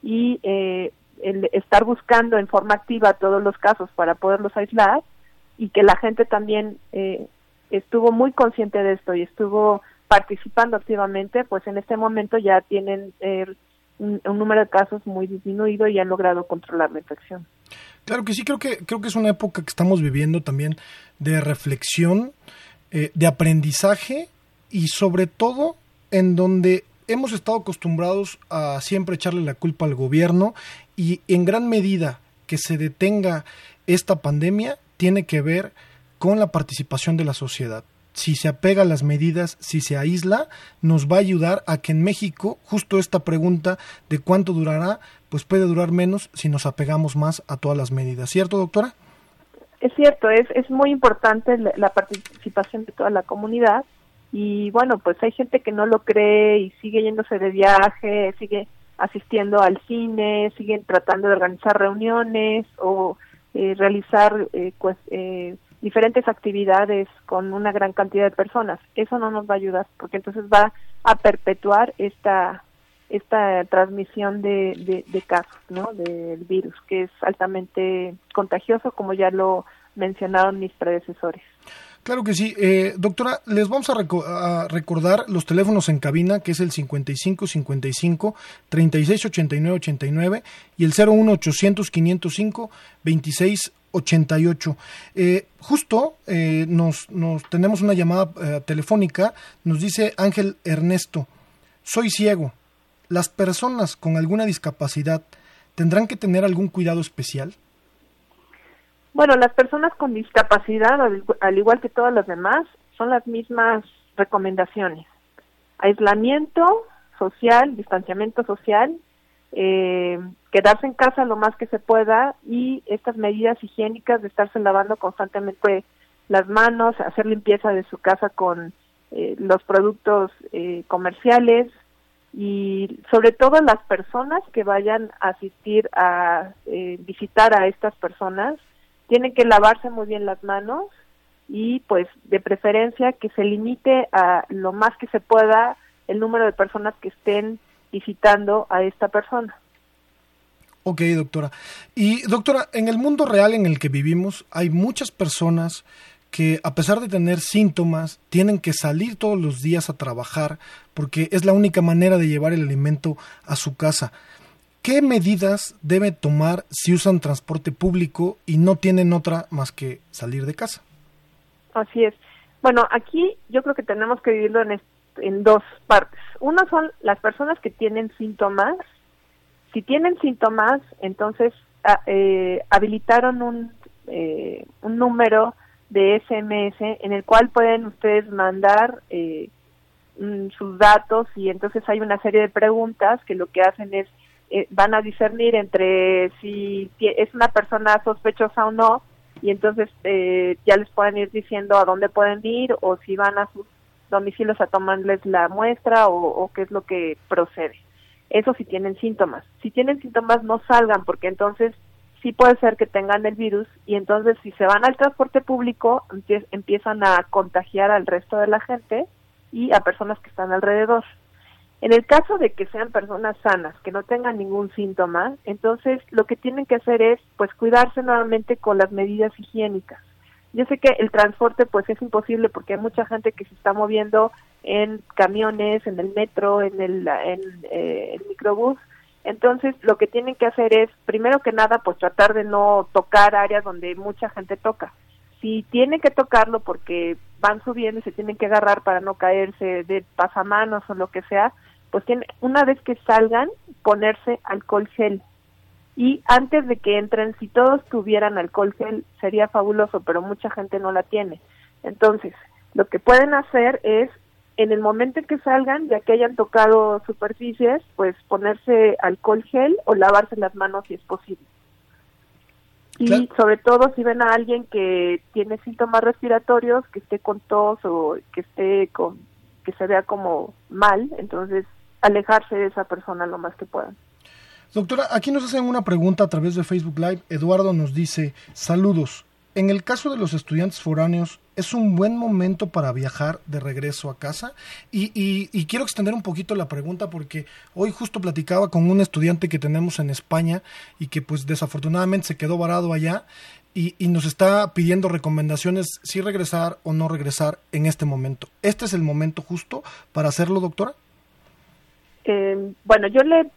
y eh, el estar buscando en forma activa todos los casos para poderlos aislar y que la gente también eh, estuvo muy consciente de esto y estuvo participando activamente, pues en este momento ya tienen eh, un, número de casos muy disminuido y han logrado controlar la infección. Claro que sí, creo que creo que es una época que estamos viviendo también de reflexión, eh, de aprendizaje y sobre todo en donde hemos estado acostumbrados a siempre echarle la culpa al gobierno y en gran medida que se detenga esta pandemia tiene que ver con la participación de la sociedad. Si se apega a las medidas, si se aísla, nos va a ayudar a que en México justo esta pregunta de cuánto durará, pues puede durar menos si nos apegamos más a todas las medidas. ¿Cierto, doctora? Es cierto, es, es muy importante la participación de toda la comunidad y bueno, pues hay gente que no lo cree y sigue yéndose de viaje, sigue asistiendo al cine, siguen tratando de organizar reuniones o eh, realizar eh, pues, eh, diferentes actividades con una gran cantidad de personas. Eso no nos va a ayudar porque entonces va a perpetuar esta esta transmisión de, de, de casos, ¿no? Del virus, que es altamente contagioso, como ya lo mencionaron mis predecesores. Claro que sí. Eh, doctora, les vamos a, recordar los teléfonos en cabina, que es el 55 55 36 89 89 y el 01 800 505 26 88. Eh, justo eh, nos, nos, tenemos una llamada eh, telefónica, nos dice Ángel Ernesto, soy ciego. ¿Las personas con alguna discapacidad tendrán que tener algún cuidado especial? Bueno, las personas con discapacidad, al igual que todas las demás, son las mismas recomendaciones. Aislamiento social, distanciamiento social, eh, quedarse en casa lo más que se pueda y estas medidas higiénicas de estarse lavando constantemente las manos, hacer limpieza de su casa con eh, los productos eh, comerciales y sobre todo las personas que vayan a asistir a visitar a estas personas tienen que lavarse muy bien las manos y pues de preferencia que se limite a lo más que se pueda el número de personas que estén visitando a esta persona. Ok, doctora. Y doctora, en el mundo real en el que vivimos hay muchas personas que a pesar de tener síntomas tienen que salir todos los días a trabajar porque es la única manera de llevar el alimento a su casa. ¿Qué medidas debe tomar si usan transporte público y no tienen otra más que salir de casa? Así es. Bueno, aquí yo creo que tenemos que dividirlo en, en dos partes. Una son las personas que tienen síntomas. Si tienen síntomas, entonces ah, eh, habilitaron un, eh, un número de SMS en el cual pueden ustedes mandar eh, mm, sus datos y entonces hay una serie de preguntas que lo que hacen es eh, van a discernir entre si es una persona sospechosa o no y entonces eh, ya les pueden ir diciendo a dónde pueden ir o si van a sus domicilios a tomarles la muestra o, qué es lo que procede. Eso si tienen síntomas. Si tienen síntomas no salgan porque entonces sí puede ser que tengan el virus y entonces si se van al transporte público empiezan a contagiar al resto de la gente y a personas que están alrededor. En el caso de que sean personas sanas, que no tengan ningún síntoma, entonces lo que tienen que hacer es pues cuidarse nuevamente con las medidas higiénicas. Yo sé que el transporte pues es imposible porque hay mucha gente que se está moviendo en camiones, en el metro, en el, eh, microbús. Entonces, lo que tienen que hacer es, primero que nada, pues tratar de no tocar áreas donde mucha gente toca. Si tienen que tocarlo porque van subiendo y se tienen que agarrar para no caerse de pasamanos o lo que sea, pues tienen, una vez que salgan, ponerse alcohol gel. Y antes de que entren, si todos tuvieran alcohol gel, sería fabuloso, pero mucha gente no la tiene. Entonces, lo que pueden hacer es en el momento en que salgan, ya que hayan tocado superficies, pues ponerse alcohol gel o lavarse las manos si es posible. Y sobre todo si ven a alguien que tiene síntomas respiratorios, que esté con tos o que esté con que se vea como mal, entonces alejarse de esa persona lo más que puedan. Doctora, aquí nos hacen una pregunta a través de Facebook Live. Eduardo nos dice, saludos. En el caso de los estudiantes foráneos, ¿es un buen momento para viajar de regreso a casa? Y, y, quiero extender un poquito la pregunta porque hoy justo platicaba con un estudiante que tenemos en España y que pues desafortunadamente se quedó varado allá y, y, nos está pidiendo recomendaciones si regresar o no regresar en este momento. ¿Este es el momento justo para hacerlo, doctora? Eh, bueno, yo le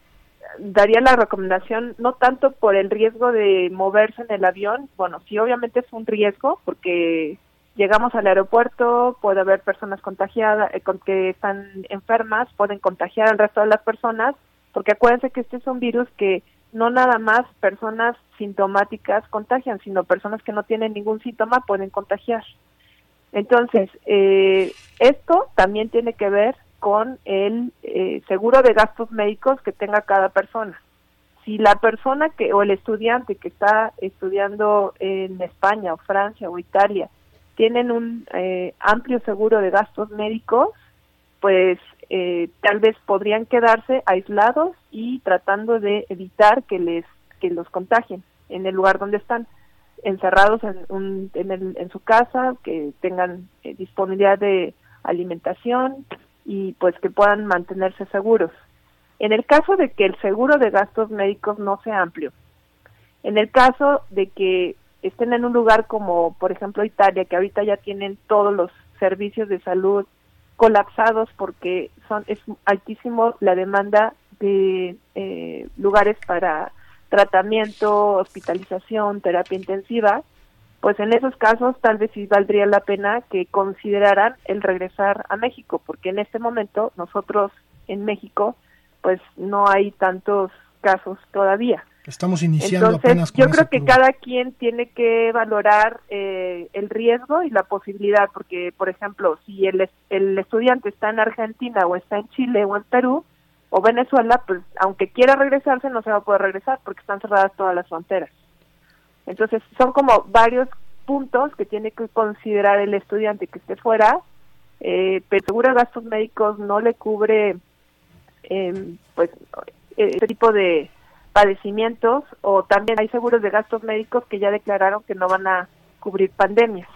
daría la recomendación no tanto por el riesgo de moverse en el avión, bueno, sí obviamente es un riesgo porque llegamos al aeropuerto, puede haber personas contagiadas, eh, que están enfermas, pueden contagiar al resto de las personas, porque acuérdense que este es un virus que no nada más personas sintomáticas contagian, sino personas que no tienen ningún síntoma pueden contagiar. Entonces, eh, esto también tiene que ver con el eh, seguro de gastos médicos que tenga cada persona. Si la persona que o el estudiante que está estudiando en España o Francia o Italia tienen un eh, amplio seguro de gastos médicos, pues eh, tal vez podrían quedarse aislados y tratando de evitar que les que los contagien en el lugar donde están encerrados en, un, en, el, en su casa, que tengan disponibilidad de alimentación, y pues que puedan mantenerse seguros. En el caso de que el seguro de gastos médicos no sea amplio, en el caso de que estén en un lugar como por ejemplo Italia, que ahorita ya tienen todos los servicios de salud colapsados porque son es altísimo la demanda de eh, lugares para tratamiento, hospitalización, terapia intensiva, pues en esos casos tal vez sí valdría la pena que consideraran el regresar a México, porque en este momento nosotros en México pues no hay tantos casos todavía. Estamos iniciando Entonces, apenas yo creo que cada quien tiene que valorar eh, el riesgo y la posibilidad, porque, por ejemplo, si el, el estudiante está en Argentina o está en Chile o en Perú o Venezuela, pues aunque quiera regresarse no se va a poder regresar porque están cerradas todas las fronteras. Entonces, son como varios puntos que tiene que considerar el estudiante que esté fuera, eh, pero seguro gastos médicos no le cubre eh, pues este tipo de padecimientos o también hay seguros de gastos médicos que ya declararon que no van a cubrir pandemias.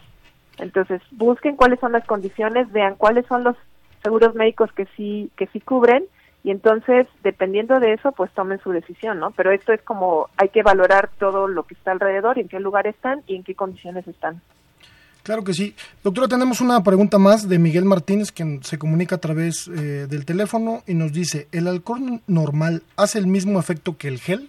Entonces, busquen cuáles son las condiciones, vean cuáles son los seguros médicos que sí que sí cubren y entonces dependiendo de eso pues tomen su decisión, ¿no? Pero esto es como hay que valorar todo lo que está alrededor, en qué lugar están y en qué condiciones están. Claro que sí. Doctora, tenemos una pregunta más de Miguel Martínez, que se comunica a través eh, del teléfono y nos dice, ¿el alcohol normal hace el mismo efecto que el gel?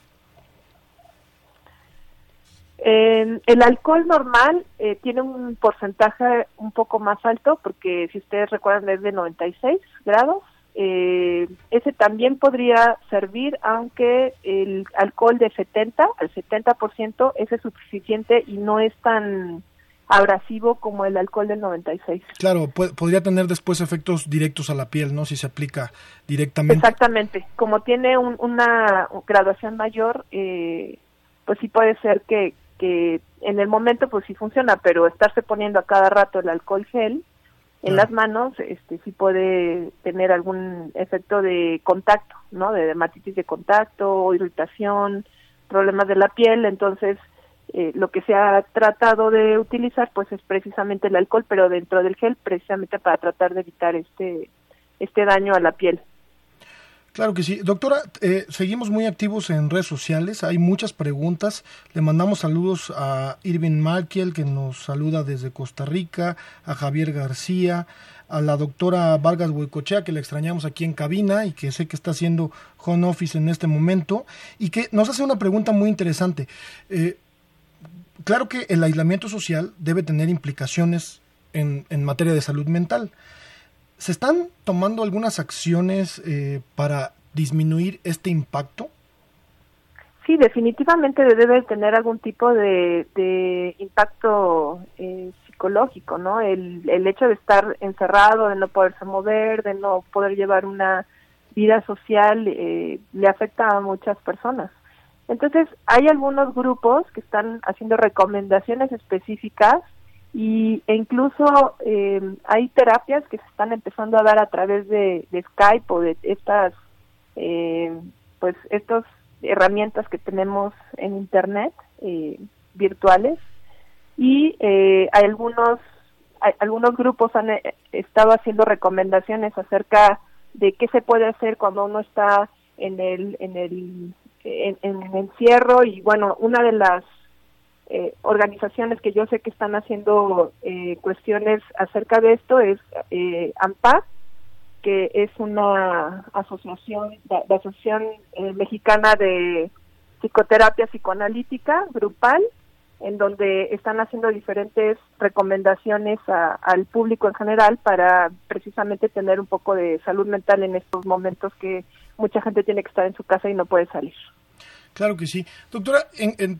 el alcohol normal eh, tiene un porcentaje un poco más alto, porque si ustedes recuerdan es de 96 grados, eh, ese también podría servir, aunque el alcohol de 70 al 70% ese es suficiente y no es tan abrasivo como el alcohol del 96. Claro, podría tener después efectos directos a la piel, ¿no? Si se aplica directamente. Exactamente. Como tiene una graduación mayor, eh, pues sí puede ser que, que en el momento pues sí funciona, pero estarse poniendo a cada rato el alcohol gel, en las manos este sí puede tener algún efecto de contacto, ¿no? De dermatitis de contacto, irritación, problemas de la piel, entonces eh, lo que se ha tratado de utilizar pues es precisamente el alcohol, pero dentro del gel precisamente para tratar de evitar este este daño a la piel. Claro que sí. Doctora, eh, seguimos muy activos en redes sociales, hay muchas preguntas. Le mandamos saludos a Irving Markiel, que nos saluda desde Costa Rica, a Javier García, a la doctora Vargas Huicochea, que la extrañamos aquí en cabina y que sé que está haciendo home office en este momento, y que nos hace una pregunta muy interesante. Eh, claro que el aislamiento social debe tener implicaciones en, en materia de salud mental. ¿Se están tomando algunas acciones eh, para disminuir este impacto? Sí, definitivamente debe tener algún tipo de, impacto eh, psicológico, ¿no? El, el hecho de estar encerrado, de no poderse mover, de no poder llevar una vida social, eh, le afecta a muchas personas. Entonces, hay algunos grupos que están haciendo recomendaciones específicas y e incluso eh, hay terapias que se están empezando a dar a través de, Skype o de estas eh, pues estas herramientas que tenemos en internet eh, virtuales. Y hay algunos algunos grupos han estado haciendo recomendaciones acerca de qué se puede hacer cuando uno está en el en el en el encierro. Y bueno una de las eh, organizaciones que yo sé que están haciendo eh, cuestiones acerca de esto es eh, AMPA, que es una asociación, la, Asociación eh, Mexicana de Psicoterapia Psicoanalítica Grupal, en donde están haciendo diferentes recomendaciones al público en general para precisamente tener un poco de salud mental en estos momentos que mucha gente tiene que estar en su casa y no puede salir. Claro que sí. Doctora,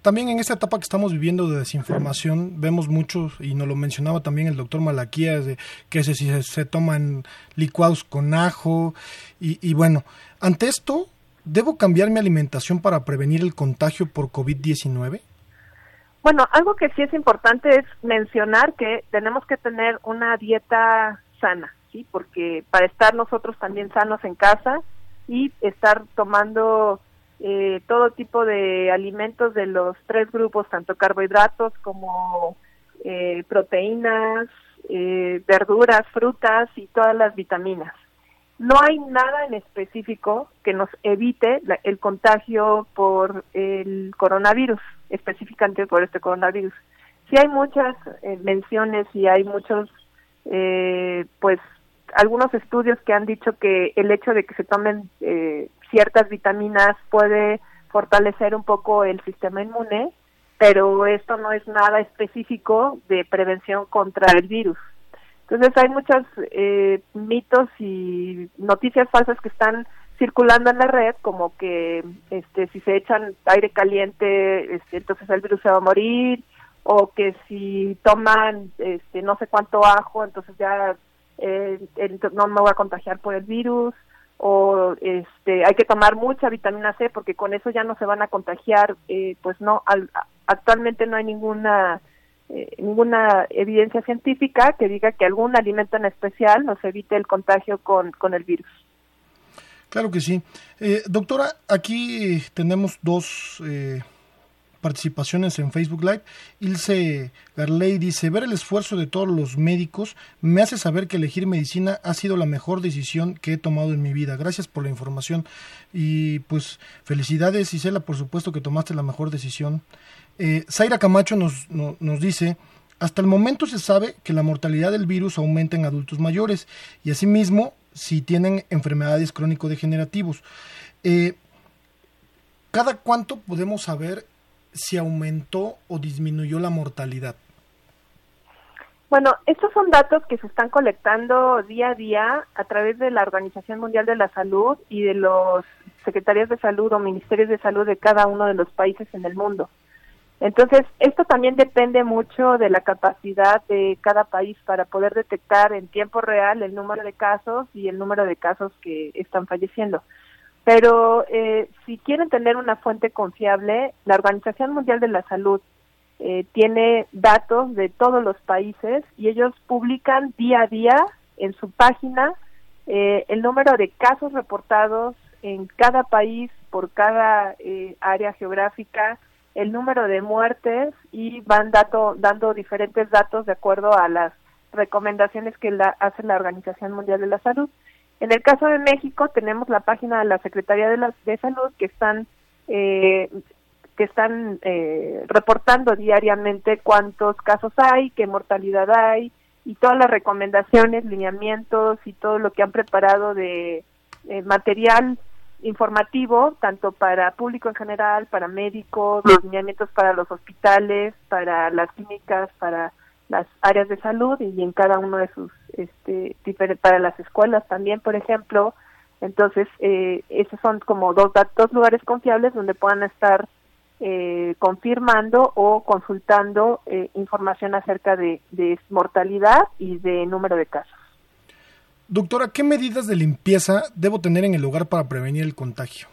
también en esta etapa que estamos viviendo de desinformación, vemos muchos, y nos lo mencionaba también el doctor Malaquías, de que se, se, toman licuados con ajo, y, bueno, ante esto, ¿debo cambiar mi alimentación para prevenir el contagio por COVID-19? Bueno, algo que sí es importante es mencionar que tenemos que tener una dieta sana, ¿sí? Porque para estar nosotros también sanos en casa y estar tomando eh, todo tipo de alimentos de los tres grupos, tanto carbohidratos como eh, proteínas, eh, verduras, frutas y todas las vitaminas. No hay nada en específico que nos evite el contagio por el coronavirus, específicamente por este coronavirus. Sí hay muchas menciones y hay muchos, pues, algunos estudios que han dicho que el hecho de que se tomen eh, ciertas vitaminas puede fortalecer un poco el sistema inmune, pero esto no es nada específico de prevención contra el virus. Entonces hay muchos eh, mitos y noticias falsas que están circulando en la red, como que este, si se echan aire caliente, este, entonces el virus se va a morir, o que si toman este, no sé cuánto ajo, entonces ya eh, no me voy a contagiar por el virus o este hay que tomar mucha vitamina C porque con eso ya no se van a contagiar eh, pues no actualmente no hay ninguna eh, ninguna evidencia científica que diga que algún alimento en especial nos evite el contagio con, con el virus. Claro que sí. Eh, doctora aquí tenemos dos participaciones en Facebook Live. Ilse Garley dice, ver el esfuerzo de todos los médicos me hace saber que elegir medicina ha sido la mejor decisión que he tomado en mi vida. Gracias por la información. Y pues felicidades, Isela, por supuesto que tomaste la mejor decisión. Eh, Zaira Camacho nos, nos dice, hasta el momento se sabe que la mortalidad del virus aumenta en adultos mayores y asimismo si tienen enfermedades crónico-degenerativos. Eh, ¿Cada cuánto podemos saber si aumentó o disminuyó la mortalidad? Bueno, estos son datos que se están colectando día a día a través de la Organización Mundial de la Salud y de los secretarios de salud o ministerios de salud de cada uno de los países en el mundo. Entonces, esto también depende mucho de la capacidad de cada país para poder detectar en tiempo real el número de casos y el número de casos que están falleciendo. Pero eh, si quieren tener una fuente confiable, la Organización Mundial de la Salud eh, tiene datos de todos los países y ellos publican día a día en su página eh, el número de casos reportados en cada país por cada área geográfica, el número de muertes y van dato, dando diferentes datos de acuerdo a las recomendaciones que la, hace la Organización Mundial de la Salud. En el caso de México tenemos la página de la Secretaría de, la, de Salud que están eh, que están eh, reportando diariamente cuántos casos hay, qué mortalidad hay y todas las recomendaciones, lineamientos y todo lo que han preparado de eh, material informativo, tanto para público en general, para médicos, los lineamientos para los hospitales, para las clínicas, para las áreas de salud y en cada uno de sus, este, para las escuelas también, por ejemplo. Entonces, eh, esos son como dos, dos lugares confiables donde puedan estar eh, confirmando o consultando eh, información acerca de, mortalidad y de número de casos. Doctora, ¿qué medidas de limpieza debo tener en el hogar para prevenir el contagio?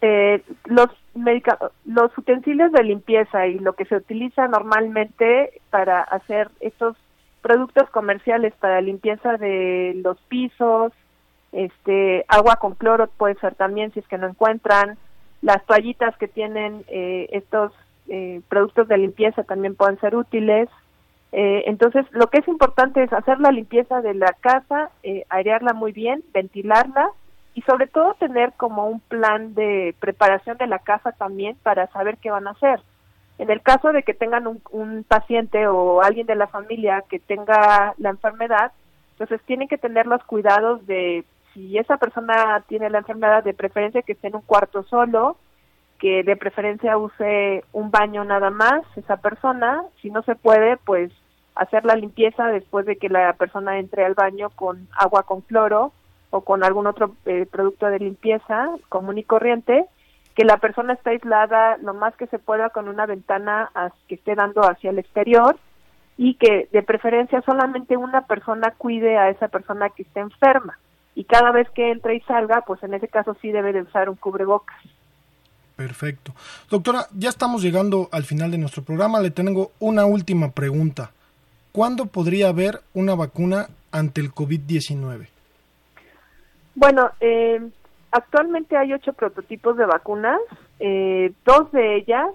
Eh, los, los utensilios de limpieza y lo que se utiliza normalmente para hacer estos productos comerciales para limpieza de los pisos, este agua con cloro puede ser también si es que no encuentran, las toallitas que tienen eh, estos eh, productos de limpieza también pueden ser útiles. Eh, entonces, lo que es importante es hacer la limpieza de la casa, airearla muy bien, ventilarla y sobre todo tener como un plan de preparación de la casa también para saber qué van a hacer. En el caso de que tengan un, un paciente o alguien de la familia que tenga la enfermedad, entonces tienen que tener los cuidados de si esa persona tiene la enfermedad, de preferencia que esté en un cuarto solo, que de preferencia use un baño nada más esa persona, si no se puede, pues hacer la limpieza después de que la persona entre al baño con agua con cloro o con algún otro eh, producto de limpieza común y corriente, que la persona esté aislada lo más que se pueda con una ventana que esté dando hacia el exterior y que de preferencia solamente una persona cuide a esa persona que esté enferma y cada vez que entre y salga, pues en ese caso sí debe de usar un cubrebocas. Perfecto. Doctora, ya estamos llegando al final de nuestro programa. Le tengo una última pregunta. ¿Cuándo podría haber una vacuna ante el COVID-19? Bueno, eh, actualmente hay ocho prototipos de vacunas. Eh, dos de ellas,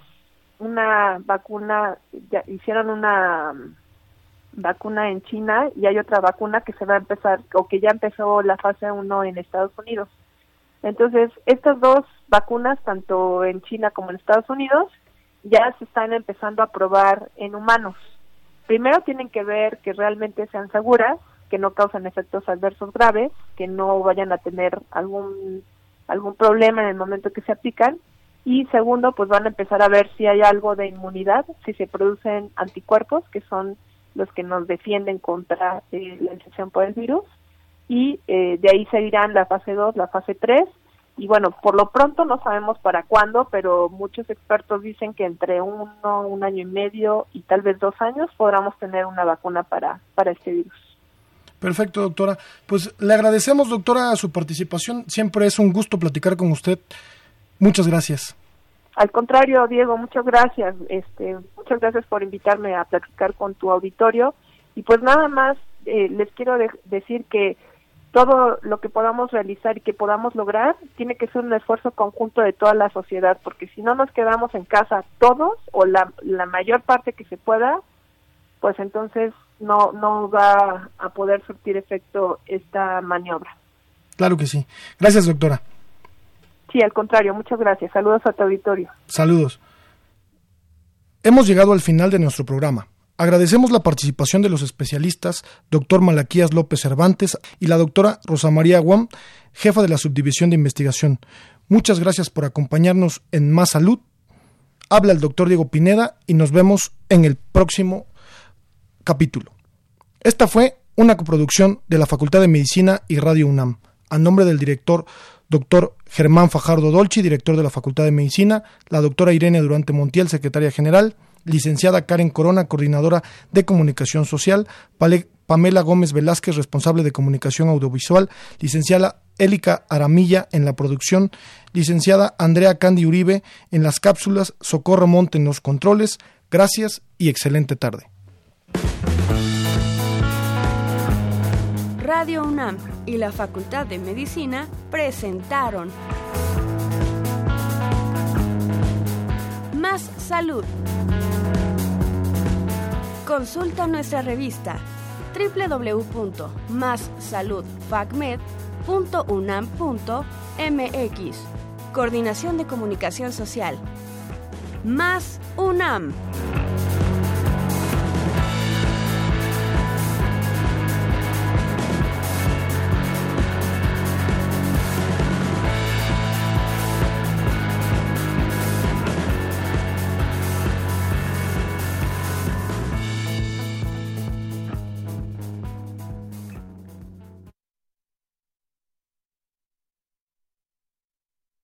una vacuna, ya hicieron una vacuna en China y hay otra vacuna que se va a empezar o que ya empezó la fase 1 en Estados Unidos. Entonces, estas dos vacunas, tanto en China como en Estados Unidos, ya se están empezando a probar en humanos. Primero tienen que ver que realmente sean seguras, que no causan efectos adversos graves, que no vayan a tener algún algún problema en el momento que se aplican. Y segundo, pues van a empezar a ver si hay algo de inmunidad, si se producen anticuerpos, que son los que nos defienden contra eh, la infección por el virus. Y eh, de ahí seguirán la fase 2, la fase 3 y bueno, por lo pronto no sabemos para cuándo, pero muchos expertos dicen que entre uno, un año y medio y tal vez dos años podamos tener una vacuna para, para este virus. Perfecto, doctora. Pues le agradecemos, doctora, su participación. Siempre es un gusto platicar con usted. Muchas gracias. Al contrario, Diego, muchas gracias. Este, muchas gracias por invitarme a platicar con tu auditorio. Y pues nada más eh, les quiero decir que todo lo que podamos realizar y que podamos lograr tiene que ser un esfuerzo conjunto de toda la sociedad, porque si no nos quedamos en casa todos o la, la mayor parte que se pueda, pues entonces no, no va a poder surtir efecto esta maniobra. Claro que sí. Gracias, doctora. Sí, al contrario, muchas gracias. Saludos a tu auditorio. Saludos. Hemos llegado al final de nuestro programa. Agradecemos la participación de los especialistas, doctor Malaquías López Cervantes y la doctora Rosa María Guam, jefa de la Subdivisión de Investigación. Muchas gracias por acompañarnos en Más Salud. Habla el doctor Diego Pineda y nos vemos en el próximo capítulo. Esta fue una coproducción de la Facultad de Medicina y Radio UNAM. A nombre del director doctor Germán Fajardo Dolci, director de la Facultad de Medicina, la doctora Irene Durante Montiel, secretaria general, licenciada Karen Corona, coordinadora de comunicación social, Pamela Gómez Velázquez, responsable de comunicación audiovisual, licenciada Élica Aramilla en la producción, licenciada Andrea Candy Uribe en las cápsulas, Socorro Monte en los controles. Gracias y excelente tarde. Radio UNAM y la Facultad de Medicina presentaron Más Salud. Consulta nuestra revista www.massaludfacmed.unam.mx Coordinación de Comunicación Social. Más UNAM.